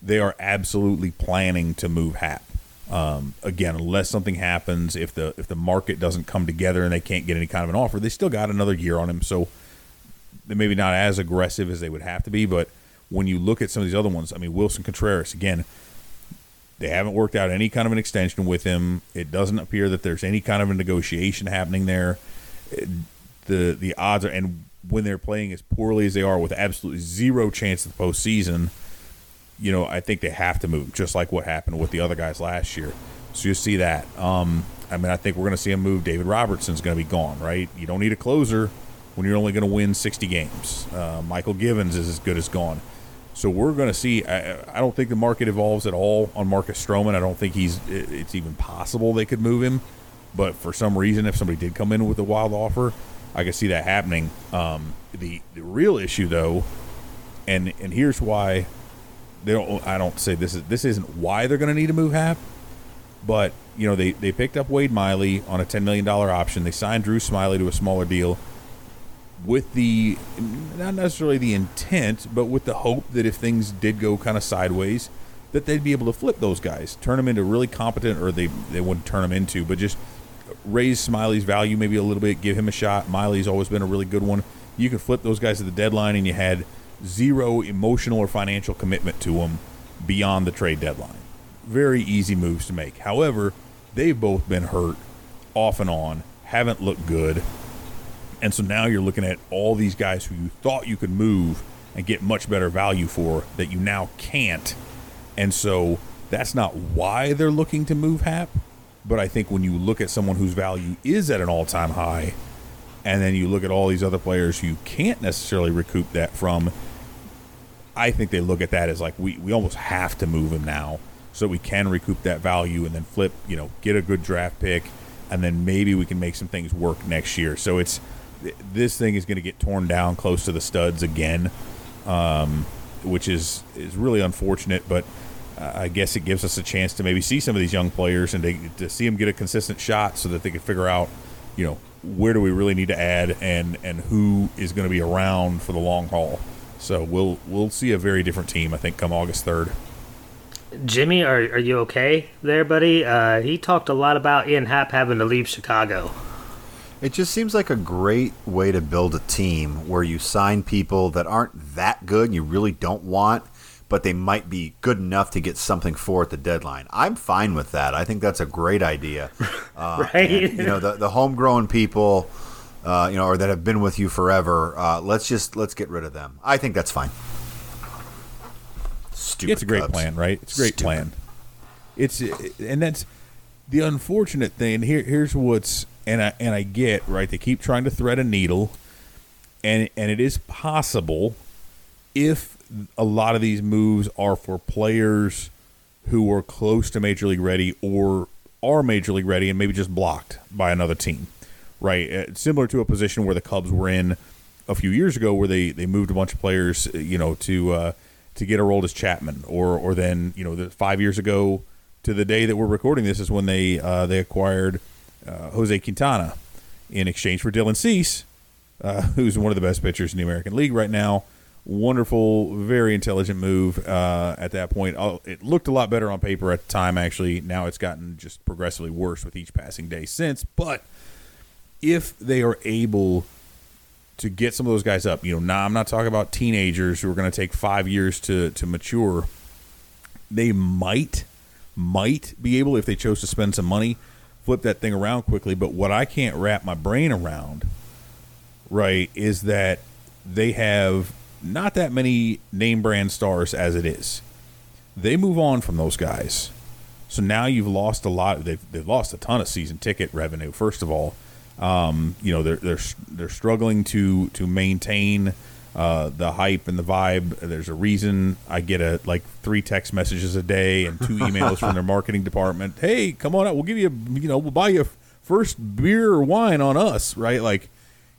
they are absolutely planning to move Happ. Um, again, unless something happens, if the if the market doesn't come together and they can't get any kind of an offer, they still got another year on him. So maybe not as aggressive as they would have to be, but when you look at some of these other ones, I mean Willson Contreras again, they haven't worked out any kind of an extension with him. It doesn't appear that there's any kind of a negotiation happening there. The the odds are, and when they're playing as poorly as they are, with absolutely zero chance of the postseason, you know, I think they have to move, just like what happened with the other guys last year. So you see that. Um, I mean, I think we're going to see him move. David Robertson's going to be gone, right? You don't need a closer when you're only going to win 60 games. Uh, Mychal Givens is as good as gone. So we're going to see. I, I, don't think the market evolves at all on Marcus Stroman. I don't think he's. It's even possible they could move him, but for some reason, if somebody did come in with a wild offer, I could see that happening. Um, the the real issue though, and and here's why they don't. I don't say this is this isn't why they're going to need to move Happ, but you know they they picked up Wade Miley on a ten million dollar option. They signed Drew Smyly to a smaller deal with the not necessarily the intent, but with the hope that if things did go kind of sideways, that they'd be able to flip those guys, turn them into really competent, or they they wouldn't turn them into, but just raise Smyly's value maybe a little bit, give him a shot. Miley's always been a really good one. You could flip those guys at the deadline, and you had zero emotional or financial commitment to them beyond the trade deadline. Very easy moves to make. However, they've both been hurt off and on, haven't looked good and so now you're looking at all these guys who you thought you could move and get much better value for that you now can't. And so that's not why they're looking to move Happ. But I think when you look at someone whose value is at an all time high, and then you look at all these other players who can't necessarily recoup that from, I think they look at that as like we, we almost have to move him now so we can recoup that value and then flip, you know, get a good draft pick, and then maybe we can make some things work next year. So it's this thing is going to get torn down close to the studs again, um, which is is really unfortunate. But I guess it gives us a chance to maybe see some of these young players and to, to see them get a consistent shot, so that they can figure out, you know, where do we really need to add and and who is going to be around for the long haul. So we'll we'll see a very different team, I think, come August third. Jimmy, are are you okay there, buddy? Uh, he talked a lot about Ian Happ having to leave Chicago. It just seems like a great way to build a team where you sign people that aren't that good and you really don't want, but they might be good enough to get something for at the deadline. I'm fine with that. I think that's a great idea. Uh, right? And, you know, the the homegrown people, uh, you know, or that have been with you forever. Uh, let's just let's get rid of them. I think that's fine. Stupid. It's a great Cubs. plan, right? It's a great Stupid. plan. It's and that's the unfortunate thing. Here, here's what's and I and I get right. They keep trying to thread a needle, and and it is possible if a lot of these moves are for players who are close to major league ready or are major league ready and maybe just blocked by another team, right? Uh, similar to a position where the Cubs were in a few years ago, where they they moved a bunch of players, uh, you know, to uh, to get Aroldis Chapman, or or then you know, the five years ago to the day that we're recording this is when they uh, they acquired uh, Jose Quintana in exchange for Dylan Cease, uh, who's one of the best pitchers in the American League right now. Wonderful, very intelligent move at that point. Oh, it looked a lot better on paper at the time, actually. Now it's gotten just progressively worse with each passing day since. But if they are able to get some of those guys up, you know, now I'm not talking about teenagers who are going to take five years to, to mature. They might, might be able, if they chose to spend some money, flip that thing around quickly. But what I can't wrap my brain around, right, is that they have not that many name brand stars as it is. They move on from those guys. So now you've lost a lot. They've, they've lost a ton of season ticket revenue. First of all, um, you know they're they're they're struggling to to maintain uh, the hype and the vibe. There's a reason I get a like three text messages a day and two emails from their marketing department. Hey, come on out. We'll give you, a, you know, we'll buy you a first beer or wine on us, right? Like,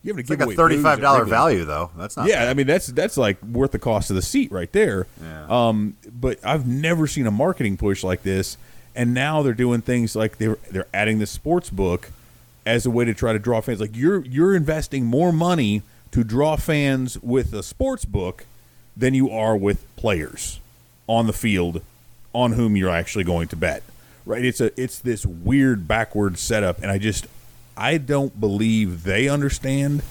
you have to It's give like a thirty-five dollar value, though. That's not. Yeah, bad. I mean that's that's like worth the cost of the seat right there. Yeah. Um, but I've never seen a marketing push like this, and now they're doing things like they're they're adding the sports book as a way to try to draw fans. Like you're you're investing more money to draw fans with a sports book than you are with players on the field on whom you're actually going to bet. Right? It's a it's this weird backward setup, and I just I don't believe they understand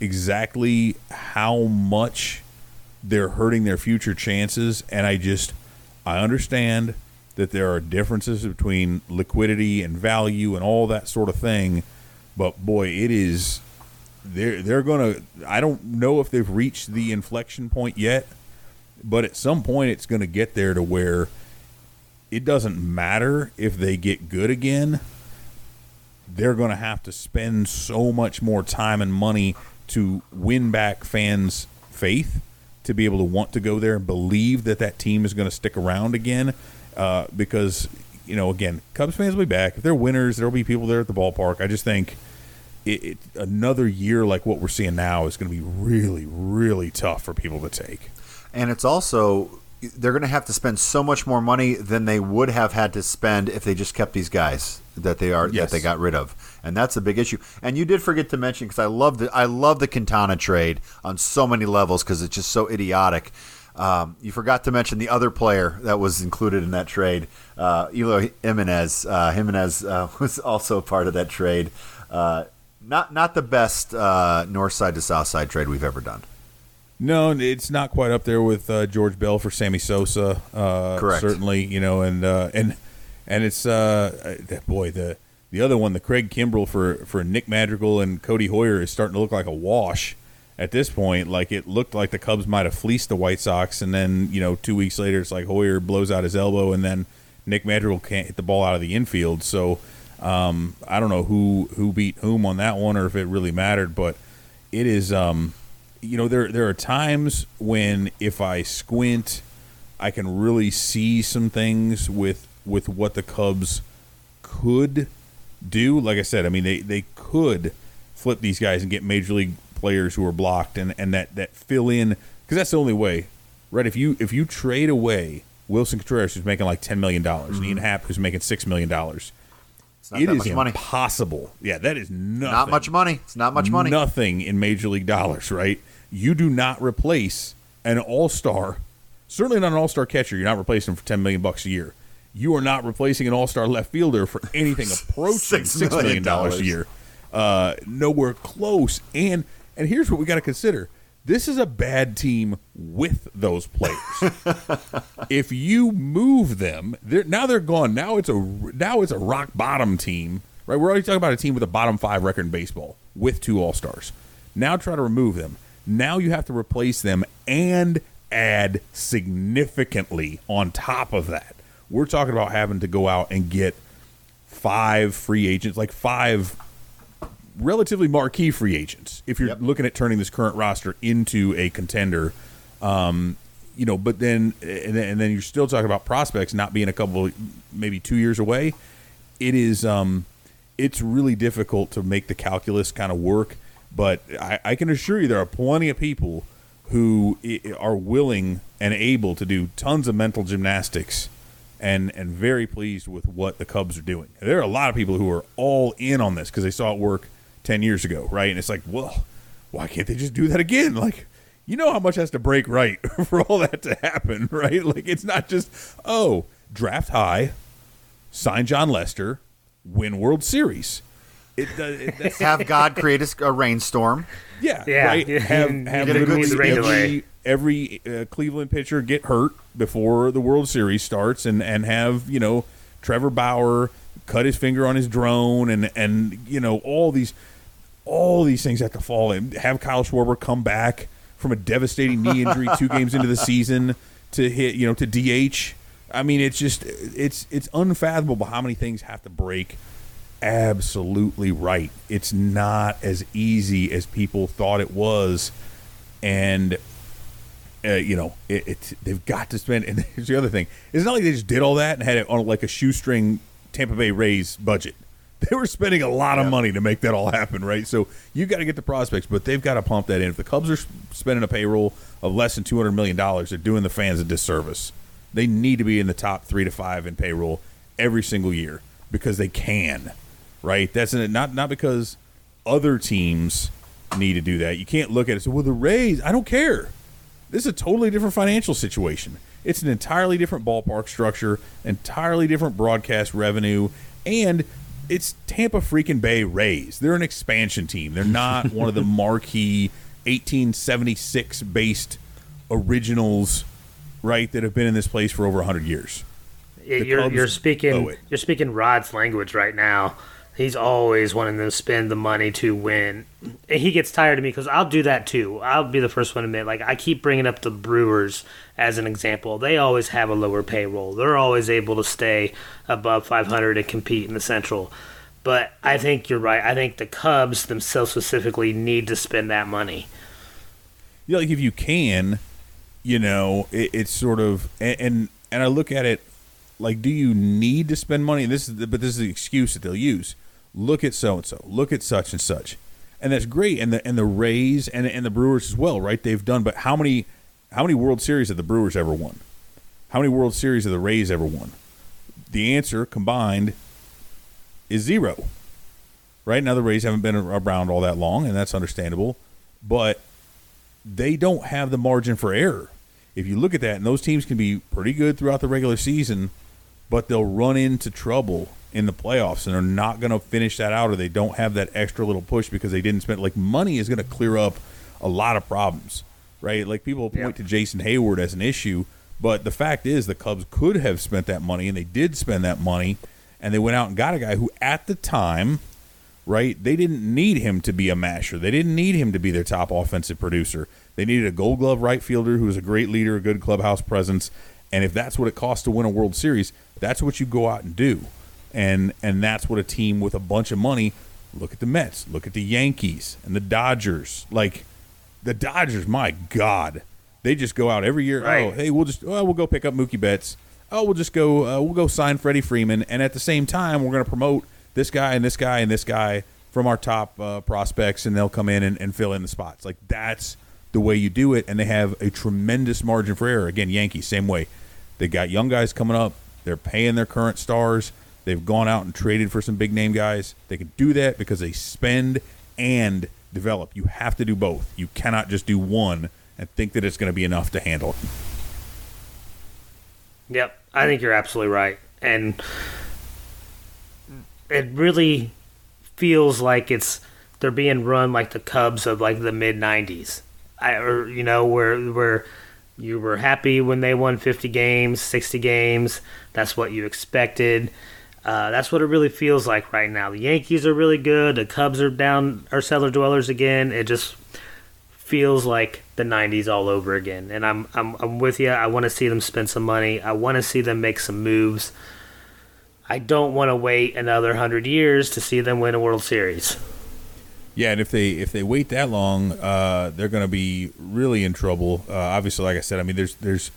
exactly how much they're hurting their future chances and I just I understand that there are differences between liquidity and value and all that sort of thing but boy it is they're they're to I don't know if they've reached the inflection point yet but at some point it's to get there to where it doesn't matter if they get good again they're to have to spend so much more time and money to win back fans' faith to be able to want to go there and believe that that team is going to stick around again. Uh, because you know, again, Cubs fans will be back. If they're winners, there will be people there at the ballpark. I just think it, it another year like what we're seeing now is going to be really, really tough for people to take. And it's also they're going to have to spend so much more money than they would have had to spend if they just kept these guys that they are Yes. that they got rid of. And that's a big issue. And you did forget to mention because I love the I love the Quintana trade on so many levels because it's just so idiotic. Um, you forgot to mention the other player that was included in that trade, uh, Eloy Jimenez. Uh, Jimenez uh, was also part of that trade. Uh, not not the best uh, north side to south side trade we've ever done. No, it's not quite up there with uh, George Bell for Sammy Sosa. Uh, Correct. Certainly, you know, and uh, and and it's boy the the other one, the Craig Kimbrel for for Nick Madrigal and Codi Heuer is starting to look like a wash at this point. Like it looked like the Cubs might have fleeced the White Sox, and then you know two weeks later, it's like Heuer blows out his elbow, and then Nick Madrigal can't hit the ball out of the infield. So um, I don't know who who beat whom on that one, or if it really mattered, but it is. Um, you know, there there are times when if I squint, I can really see some things with with what the Cubs could do. Like I said, I mean they they could flip these guys and get major league players who are blocked and and that that fill in because that's the only way, right? If you if you trade away Willson Contreras who's making like ten million dollars, and Ian Happ who's making six million dollars, It's not it that is much money. impossible. Yeah, that is nothing. Not much money. It's not much money. Nothing in Major League dollars, right? You do not replace an All Star, certainly not an All Star catcher. You're not replacing him for ten million bucks a year. You are not replacing an All Star left fielder for anything approaching Six million dollars a year. Uh, nowhere close. And and here's what we got to consider: this is a bad team with those players. if you move them, they're, now they're gone. Now it's a now it's a rock bottom team, right? We're already talking about a team with a bottom five record in baseball with two All Stars. Now try to remove them. Now you have to replace them and add significantly on top of that. We're talking about having to go out and get five free agents, like five relatively marquee free agents if you're Yep. looking at turning this current roster into a contender. Um, you know, but then and, then and then you're still talking about prospects not being a couple, maybe two years away. It is, um, it's really difficult to make the calculus kind of work. But I, I can assure you, there are plenty of people who are willing and able to do tons of mental gymnastics and and very pleased with what the Cubs are doing. There are a lot of people who are all in on this because they saw it work ten years ago, right? And it's like, well, why can't they just do that again? Like, you know how much has to break right for all that to happen, right? Like, it's not just oh, draft high, sign Jon Lester, win World Series. It does. It, that's, Have God create a rainstorm. yeah, Yeah, right. you- have have get a good literally every every uh, Cleveland pitcher get hurt before the World Series starts, and and have you know Trevor Bauer cut his finger on his drone, and and you know all these all these things have to fall in. Have Kyle Schwarber come back from a devastating knee injury two games into the season to hit you know to DH. I mean, it's just it's it's unfathomable how many things have to break absolutely right. It's not as easy as people thought it was, and uh, you know, it, it they've got to spend. And here's the other thing: it's not like they just did all that and had it on like a shoestring Tampa Bay Rays budget. they were spending a lot of money to make that all happen, right? So you got to get the prospects, but they've got to pump that in. If the Cubs are spending a payroll of less than two hundred million dollars, they're doing the fans a disservice. They need to be in the top three to five in payroll every single year because they can, right? That's not not because other teams need to do that. You can't look at it. So, well, the Rays, I don't care. This is a totally different financial situation. It's an entirely different ballpark structure, entirely different broadcast revenue, and it's Tampa freaking Bay Rays. They're an expansion team. They're not one of the marquee 1876 based originals, right, that have been in this place for over 100 years. you're, Cubs you're speaking you're speaking Rod's language right now. He's always wanting to spend the money to win, and he gets tired of me because I'll do that too. I'll be the first one to admit. Like I keep bringing up the Brewers as an example. They always have a lower payroll. They're always able to stay above 500 and compete in the Central. But I think you're right. I think the Cubs themselves specifically need to spend that money. Yeah, like if you can, you know, it, it's sort of and, and and I look at it like, do you need to spend money? This is, the, but this is the excuse that they'll use. Look at so and so. Look at such and such, and that's great. And the and the Rays and and the Brewers as well, right? They've done, but how many how many World Series have the Brewers ever won? How many World Series have the Rays ever won? The answer combined is zero. Right now, the Rays haven't been around all that long, and that's understandable. But they don't have the margin for error. If you look at that, and those teams can be pretty good throughout the regular season, but they'll run into trouble in the playoffs, and they're not going to finish that out, or they don't have that extra little push because they didn't spend. Like money is going to clear up a lot of problems, right? Like people point Yeah. to Jason Heyward as an issue, but the fact is the Cubs could have spent that money, and they did spend that money, and they went out and got a guy who, at the time, right? They didn't need him to be a masher. They didn't need him to be their top offensive producer. They needed a gold glove right fielder who was a great leader, a good clubhouse presence. And if that's what it costs to win a World Series, that's what you go out and do. And and that's what a team with a bunch of money look at the Mets, look at the Yankees and the Dodgers. Like the Dodgers, my God. They just go out every year. Oh, hey, we'll just oh, we'll go pick up Mookie Betts. Oh, we'll just go uh, we'll go sign Freddie Freeman, and at the same time, we're going to promote this guy and this guy and this guy from our top uh, prospects, and they'll come in and, and fill in the spots. Like that's the way you do it, and they have a tremendous margin for error. Again, Yankees same way. They got young guys coming up. They're paying their current stars. They've gone out and traded for some big name guys. They can do that because they spend and develop. You have to do both. You cannot just do one and think that it's going to be enough to handle it. Yep, I think you're absolutely right, and it really feels like it's they're being run like the Cubs of like the mid '90s, I, or you know where where you were happy when they won 50 games, 60 games. That's what you expected. Uh, that's what it really feels like right now. The Yankees are really good. The Cubs are down, are cellar dwellers again. It just feels like the 90s all over again. And I'm I'm I'm with you. I want to see them spend some money. I want to see them make some moves. I don't want to wait another 100 years to see them win a World Series. Yeah, and if they if they wait that long, uh, they're going to be really in trouble. Uh, obviously, like I said, I mean, there's there's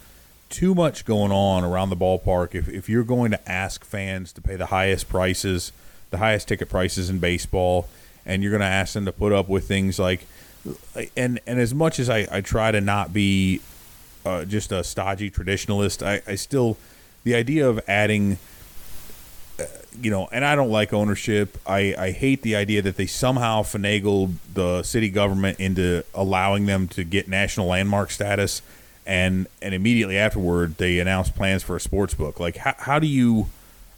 too much going on around the ballpark. If if you're going to ask fans to pay the highest prices, the highest ticket prices in baseball, and you're going to ask them to put up with things like, and and as much as I, I try to not be uh, just a stodgy traditionalist, I, I still the idea of adding you know, and I don't like ownership. I, I hate the idea that they somehow finagled the city government into allowing them to get national landmark status, and and immediately afterward they announced plans for a sports book. Like, how, how do you?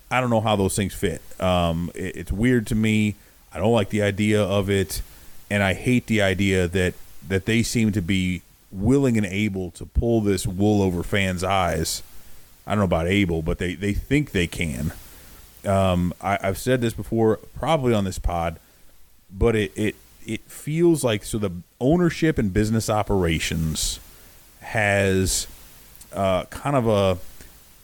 I don't know how those things fit. Um, it, it's weird to me. I don't like the idea of it, and I hate the idea that that they seem to be willing and able to pull this wool over fans' eyes. I don't know about able, but they, they think they can. Um, I, I've said this before, probably on this pod, but it, it it feels like so the ownership and business operations has uh, kind of a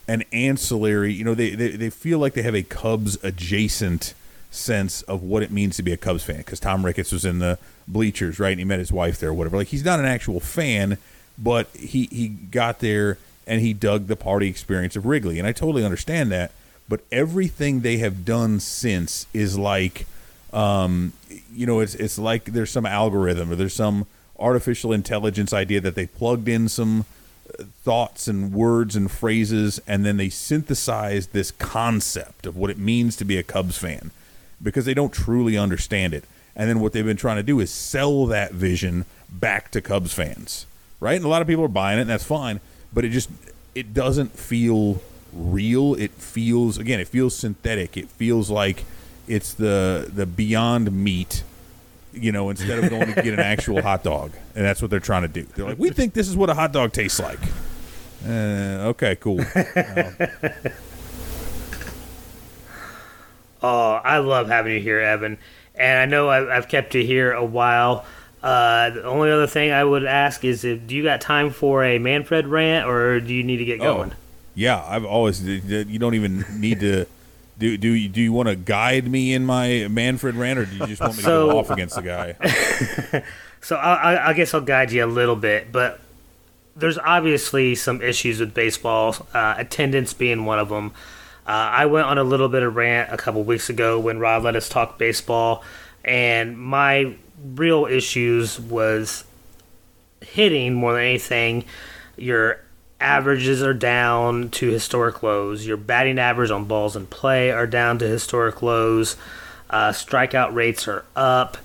an ancillary. You know, they, they they feel like they have a Cubs adjacent sense of what it means to be a Cubs fan because Tom Ricketts was in the bleachers, right? And he met his wife there, or whatever. Like he's not an actual fan, but he he got there and he dug the party experience of Wrigley, and I totally understand that. but everything they have done since is like, um, you know, it's it's like there's some algorithm or there's some artificial intelligence idea that they plugged in some uh, thoughts and words and phrases, and then they synthesized this concept of what it means to be a Cubs fan because they don't truly understand it. And then what they've been trying to do is sell that vision back to Cubs fans, right? And a lot of people are buying it, and that's fine. But it just it doesn't feel real. It feels again, it feels synthetic. It feels like it's the the beyond meat, you know, instead of going to get an actual hot dog. And that's what they're trying to do. They're like, we think this is what a hot dog tastes like. Uh, okay, cool. Oh, I love having you here, Evan. And I know I've, I've kept you here a while. Uh, the only other thing I would ask is, if, do you got time for a Manfred rant, or do you need to get going? Oh, yeah, I've always. You don't even need to. Do do you, do you want to guide me in my Manfred rant, or do you just want me to go off against the guy? So I, I, I guess I'll guide you a little bit, but there's obviously some issues with baseball, uh, attendance being one of them. Uh, I went on a little bit of rant a couple weeks ago when Rod let us talk baseball, and my real issues was hitting more than anything. Your averages are down to historic lows. Your batting average on balls in play are down to historic lows. Uh, strikeout rates are up.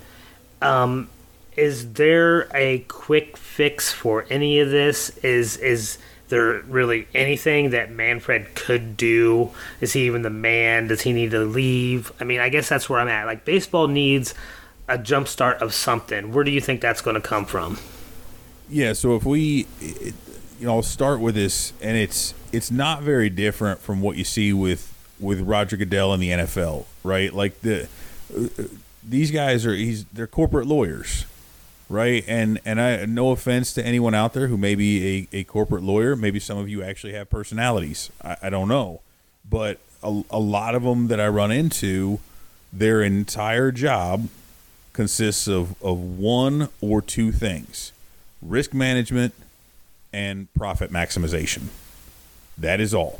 Um, is there a quick fix for any of this? Is is there really anything that Manfred could do? Is he even the man? Does he need to leave? I mean, I guess that's where I'm at. Like baseball needs a jump start of something. Where do you think that's going to come from? Yeah, so if we, you know, I'll start with this, and it's it's not very different from what you see with with Roger Goodell in the NFL, right? Like the uh, these guys are he's they're corporate lawyers, right? And and I no offense to anyone out there who may be a, a corporate lawyer, maybe some of you actually have personalities. I, I don't know, but a, a lot of them that I run into, their entire job consists of, of one or two things risk management and profit maximization. That is all.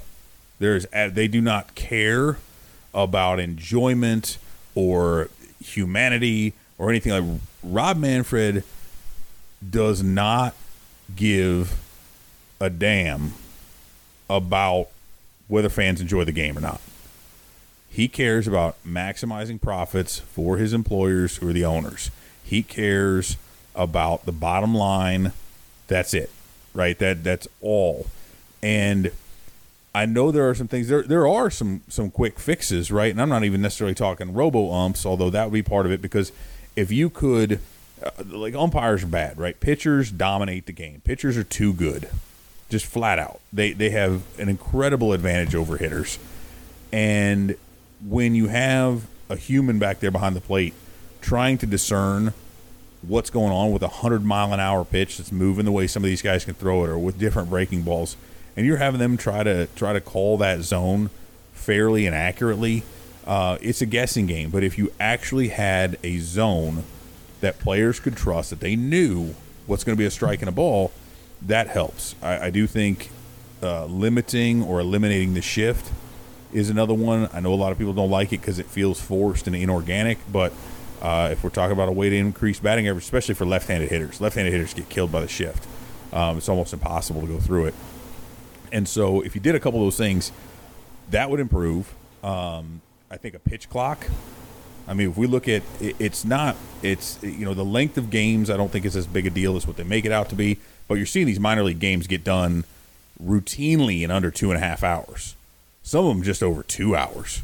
There is uh, they do not care about enjoyment or humanity or anything like Rob Manfred does not give a damn about whether fans enjoy the game or not. He cares about maximizing profits for his employers or the owners. He cares about the bottom line. That's it, right? That that's all. And I know there are some things there. There are some some quick fixes, right? And I'm not even necessarily talking robo umps, although that would be part of it. Because if you could, uh, like umpires are bad, right? Pitchers dominate the game. Pitchers are too good, just flat out. They they have an incredible advantage over hitters. And when you have a human back there behind the plate trying to discern what's going on with a 100 mile an hour pitch that's moving the way some of these guys can throw it or with different breaking balls. And you're having them try to try to call that zone fairly and accurately. Uh, it's a guessing game but if you actually had a zone that players could trust that they knew what's going to be a strike and a ball that helps. I, I do think uh, limiting or eliminating the shift is another one. I know a lot of people don't like it because it feels forced and inorganic, but uh, if we're talking about a way to increase batting average, especially for left-handed hitters, left-handed hitters get killed by the shift. Um, it's almost impossible to go through it. And so, if you did a couple of those things, that would improve. Um, I think a pitch clock. I mean, if we look at it, it's not, it's you know, the length of games. I don't think is as big a deal as what they make it out to be. But you're seeing these minor league games get done routinely in under two and a half hours. Some of them just over two hours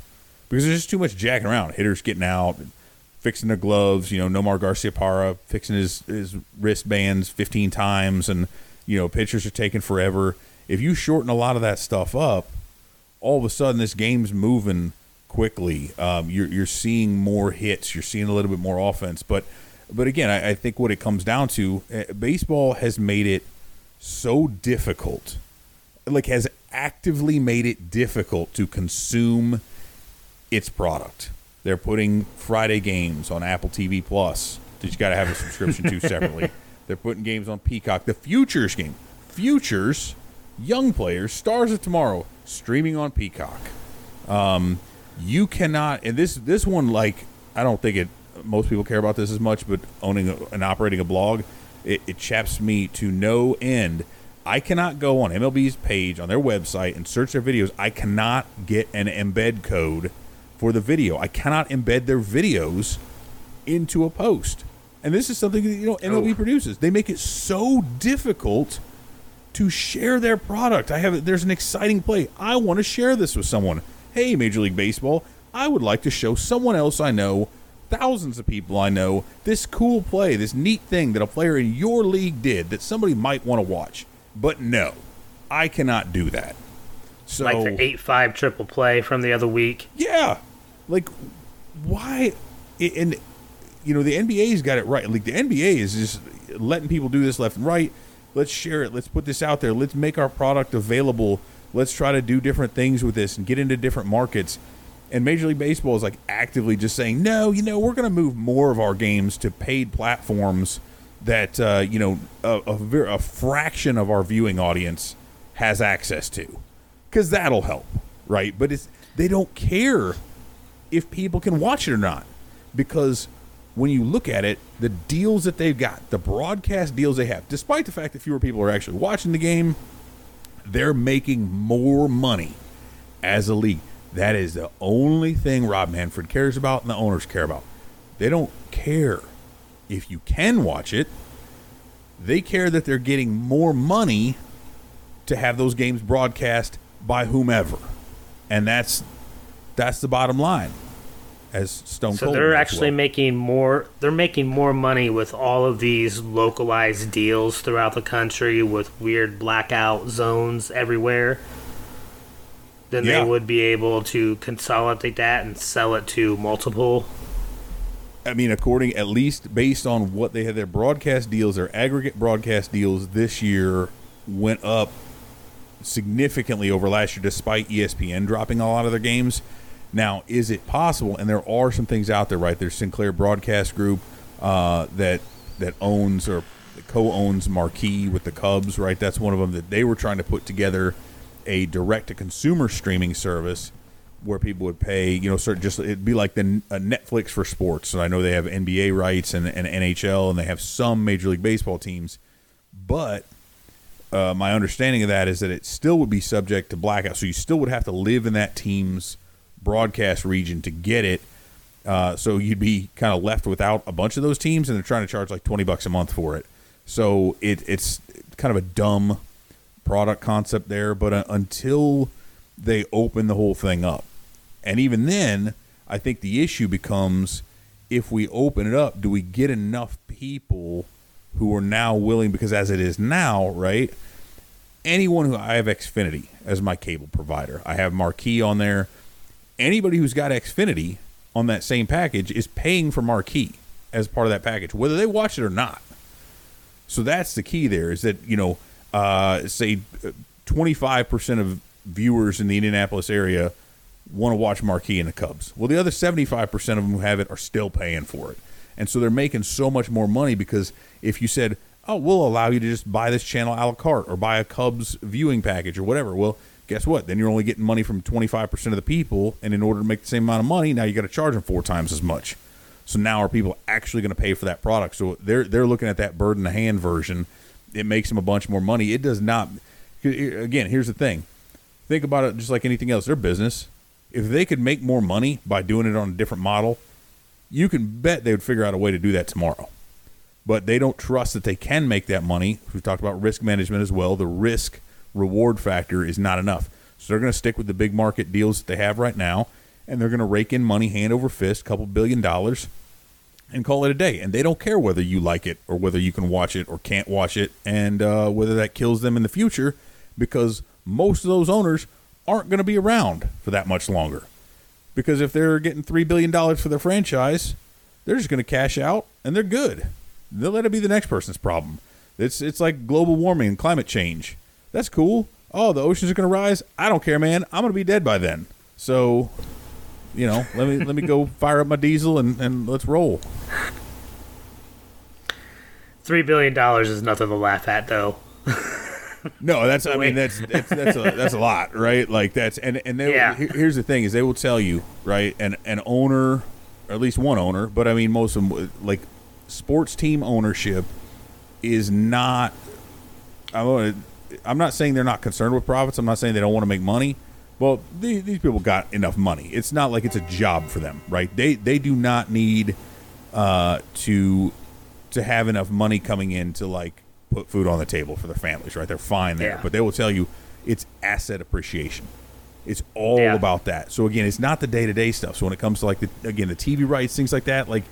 because there's just too much jacking around. Hitters getting out, fixing their gloves. You know, Nomar Garciaparra fixing his his wristbands 15 times, and you know, pitchers are taking forever. If you shorten a lot of that stuff up, all of a sudden this game's moving quickly. Um, you're you're seeing more hits. You're seeing a little bit more offense. But but again, I, I think what it comes down to, uh, baseball has made it so difficult, like has actively made it difficult to consume its product. They're putting Friday games on Apple TV Plus that you got to have a subscription to separately. They're putting games on Peacock. The Futures game, Futures, young players, Stars of Tomorrow, streaming on Peacock. Um, you cannot, and this this one, like I don't think it. Most people care about this as much, but owning a, and operating a blog, it, it chaps me to no end. I cannot go on MLB's page on their website and search their videos. I cannot get an embed code for the video. I cannot embed their videos into a post. And this is something that you know MLB Oh. produces. They make it so difficult to share their product. I have there's an exciting play. I want to share this with someone. Hey, Major League Baseball, I would like to show someone else I know, thousands of people I know, this cool play, this neat thing that a player in your league did that somebody might want to watch. But no, I cannot do that. So like the eight five triple play from the other week. yeah, like why? And you know the NBA's got it right. Like the NBA is just letting people do this left and right. Let's share it. Let's put this out there. Let's make our product available. Let's try to do different things with this and get into different markets. And Major League Baseball is like actively just saying, no, you know, we're going to move more of our games to paid platforms that uh, you know a, a, a fraction of our viewing audience has access to, because that'll help, right? But it's they don't care if people can watch it or not, because when you look at it, the deals that they've got, the broadcast deals they have, despite the fact that fewer people are actually watching the game, they're making more money as a league. That is the only thing Rob Manfred cares about and the owners care about. They don't care if you can watch it. They care that they're getting more money to have those games broadcast by whomever. And that's that's the bottom line. As Stone So Cold they're actually well. making more. They're making more money with all of these localized deals throughout the country with weird blackout zones everywhere. Than Yeah. they would be able to consolidate that and sell it to multiple. I mean, according at least based on what they had their broadcast deals, their aggregate broadcast deals this year went up significantly over last year, despite ESPN dropping a lot of their games. Now, is it possible? And there are some things out there, right? There's Sinclair Broadcast Group uh, that that owns or co-owns Marquee with the Cubs, right? That's one of them that they were trying to put together a direct-to-consumer streaming service where people would pay, you know, of just it'd be like the a Netflix for sports. And I know they have NBA rights and, and NHL, and they have some Major League Baseball teams, but uh, my understanding of that is that it still would be subject to blackout. So you still would have to live in that team's broadcast region to get it. Uh, so you'd be kind of left without a bunch of those teams, and they're trying to charge like twenty bucks a month for it. So it, it's kind of a dumb product concept there. But uh, until they open the whole thing up, and even then, I think the issue becomes if we open it up, do we get enough people who are now willing? Because as it is now, right? Anyone who I have Xfinity as my cable provider, I have Marquee on there. Anybody who's got Xfinity on that same package is paying for Marquee as part of that package, whether they watch it or not. So that's the key there is that, you know, uh, say 25% of viewers in the Indianapolis area want to watch Marquee and the Cubs. Well, the other 75% of them who have it are still paying for it. And so they're making so much more money because if you said, oh, we'll allow you to just buy this channel a la carte or buy a Cubs viewing package or whatever, well, guess what? Then you're only getting money from 25% of the people. And in order to make the same amount of money, now you got to charge them four times as much. So now are people actually going to pay for that product? So they're they're looking at that bird in the hand version. It makes them a bunch more money. It does not. Again, here's the thing. Think about it just like anything else. Their business. If they could make more money by doing it on a different model, you can bet they would figure out a way to do that tomorrow. But they don't trust that they can make that money. We've talked about risk management as well. The risk reward factor is not enough. So they're going to stick with the big market deals that they have right now, and they're going to rake in money hand over fist, a couple billion dollars, and call it a day. And they don't care whether you like it or whether you can watch it or can't watch it, and uh, whether that kills them in the future, because most of those owners aren't going to be around for that much longer. Because if they're getting three billion dollars for their franchise, they're just going to cash out and they're good. They'll let it be the next person's problem. It's it's like global warming and climate change. That's cool. Oh, the oceans are going to rise. I don't care, man. I'm going to be dead by then. So, you know, let me let me go fire up my diesel and, and let's roll. Three billion dollars is nothing to laugh at, though. No, that's I mean that's that's that's a, that's a lot, right? Like that's and and they, Yeah. here's the thing is they will tell you right, and an owner, or at least one owner, but I mean most of them like sports team ownership is not. I'm gonna- I'm not saying they're not concerned with profits. I'm not saying they don't want to make money. Well, these, these people got enough money. It's not like it's a job for them, right? They they do not need uh, to to have enough money coming in to like put food on the table for their families, right? They're fine there, Yeah. but they will tell you it's asset appreciation. It's all Yeah. about that. So again, it's not the day to day stuff. So when it comes to like the again the TV rights, things like that, like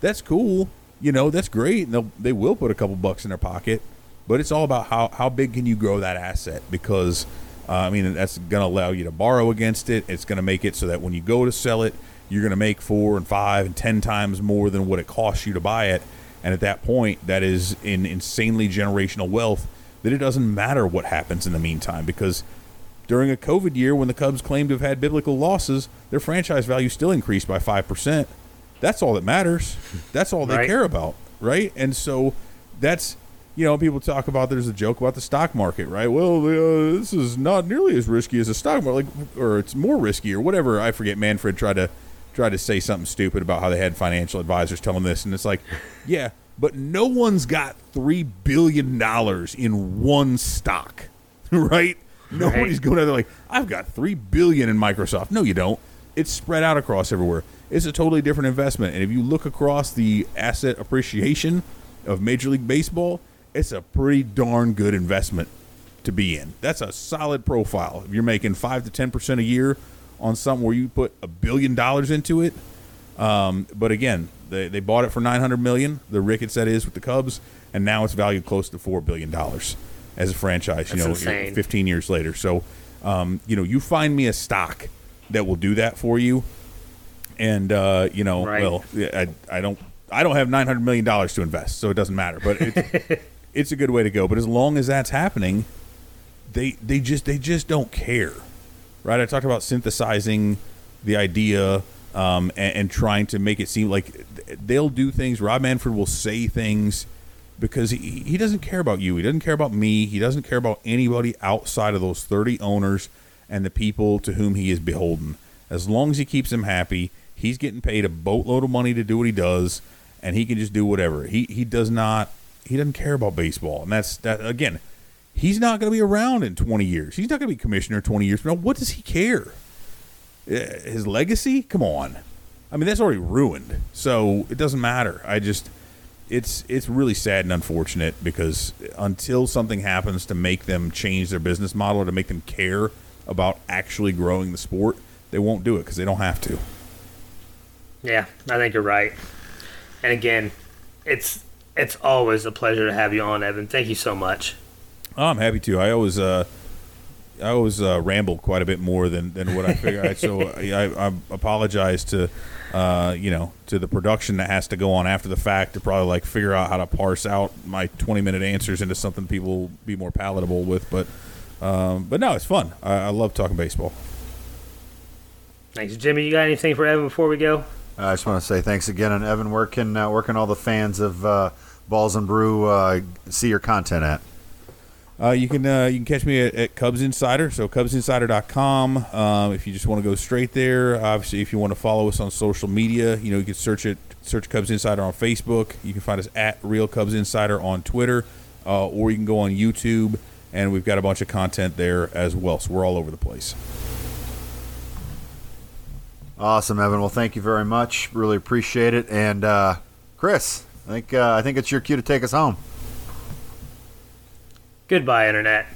that's cool. You know, that's great. And they'll they will put a couple bucks in their pocket, but it's all about how how big can you grow that asset because. Uh, I mean, that's going to allow you to borrow against it. It's going to make it so that when you go to sell it, you're going to make four and five and ten times more than what it costs you to buy it. And at that point, that is in insanely generational wealth that it doesn't matter what happens in the meantime because during a COVID year when the Cubs claimed to have had biblical losses, their franchise value still increased by 5%. That's all that matters. That's all they Right. care about, right? And so that's, you know, people talk about there's a joke about the stock market, right? Well, uh, this is not nearly as risky as a stock market, like, or it's more risky or whatever. I forget. Manfred tried to tried to say something stupid about how they had financial advisors tell them this, and it's like, yeah, but no one's got three billion dollars in one stock, right? Nobody's going out there like, I've got three billion in Microsoft. No, you don't. It's spread out across everywhere. It's a totally different investment. And if you look across the asset appreciation of Major League Baseball, it's a pretty darn good investment to be in. That's a solid profile. If you're making five to ten percent a year on something where you put a billion dollars into it, um, but again, they, they bought it for nine hundred million. The Ricketts that is with the Cubs, and now it's valued close to four billion dollars as a franchise. You know, insane. fifteen years later. So, um, you know, you find me a stock that will do that for you, and uh, you know, Right. well, I, I don't I don't have nine hundred million dollars to invest, so it doesn't matter. But it's, a good way to go. But as long as that's happening, they they just they just don't care, right? I talked about synthesizing the idea um, and, and trying to make it seem like they'll do things. Rob Manfred will say things because he, he doesn't care about you. He doesn't care about me. He doesn't care about anybody outside of those 30 owners and the people to whom he is beholden. As long as he keeps them happy, he's getting paid a boatload of money to do what he does, and he can just do whatever. He he does not he doesn't care about baseball, and that's that again. He's not going to be around in 20 years. He's not going to be commissioner 20 years from now. What does he care? Uh, His legacy? Come on. I mean, that's already ruined. So it doesn't matter. I just, it's it's really sad and unfortunate because until something happens to make them change their business model or to make them care about actually growing the sport, they won't do it because they don't have to. Yeah, I think you're right. And again, it's it's always a pleasure to have you on, Evan. Thank you so much. Oh, I'm happy to. I always, uh, I always uh, ramble quite a bit more than, than what I figure. I, so I, I apologize to, uh, you know, to the production that has to go on after the fact to probably like figure out how to parse out my 20 minute answers into something people will be more palatable with. But, um, but no, it's fun. I, I love talking baseball. Thanks, Jimmy. You got anything for Evan before we go? I just want to say thanks again, and Evan, where can uh, where can all the fans of uh, Balls and Brew uh, see your content at? Uh, you can uh, you can catch me at, at Cubs Insider, so CubsInsider.com. Um, if you just want to go straight there, obviously, if you want to follow us on social media, you know you can search it, search Cubs Insider on Facebook. You can find us at Real Cubs Insider on Twitter, uh, or you can go on YouTube, and we've got a bunch of content there as well. So we're all over the place. Awesome, Evan. Well, thank you very much. Really appreciate it. And uh, Chris, I think uh, I think it's your cue to take us home. Goodbye, Internet.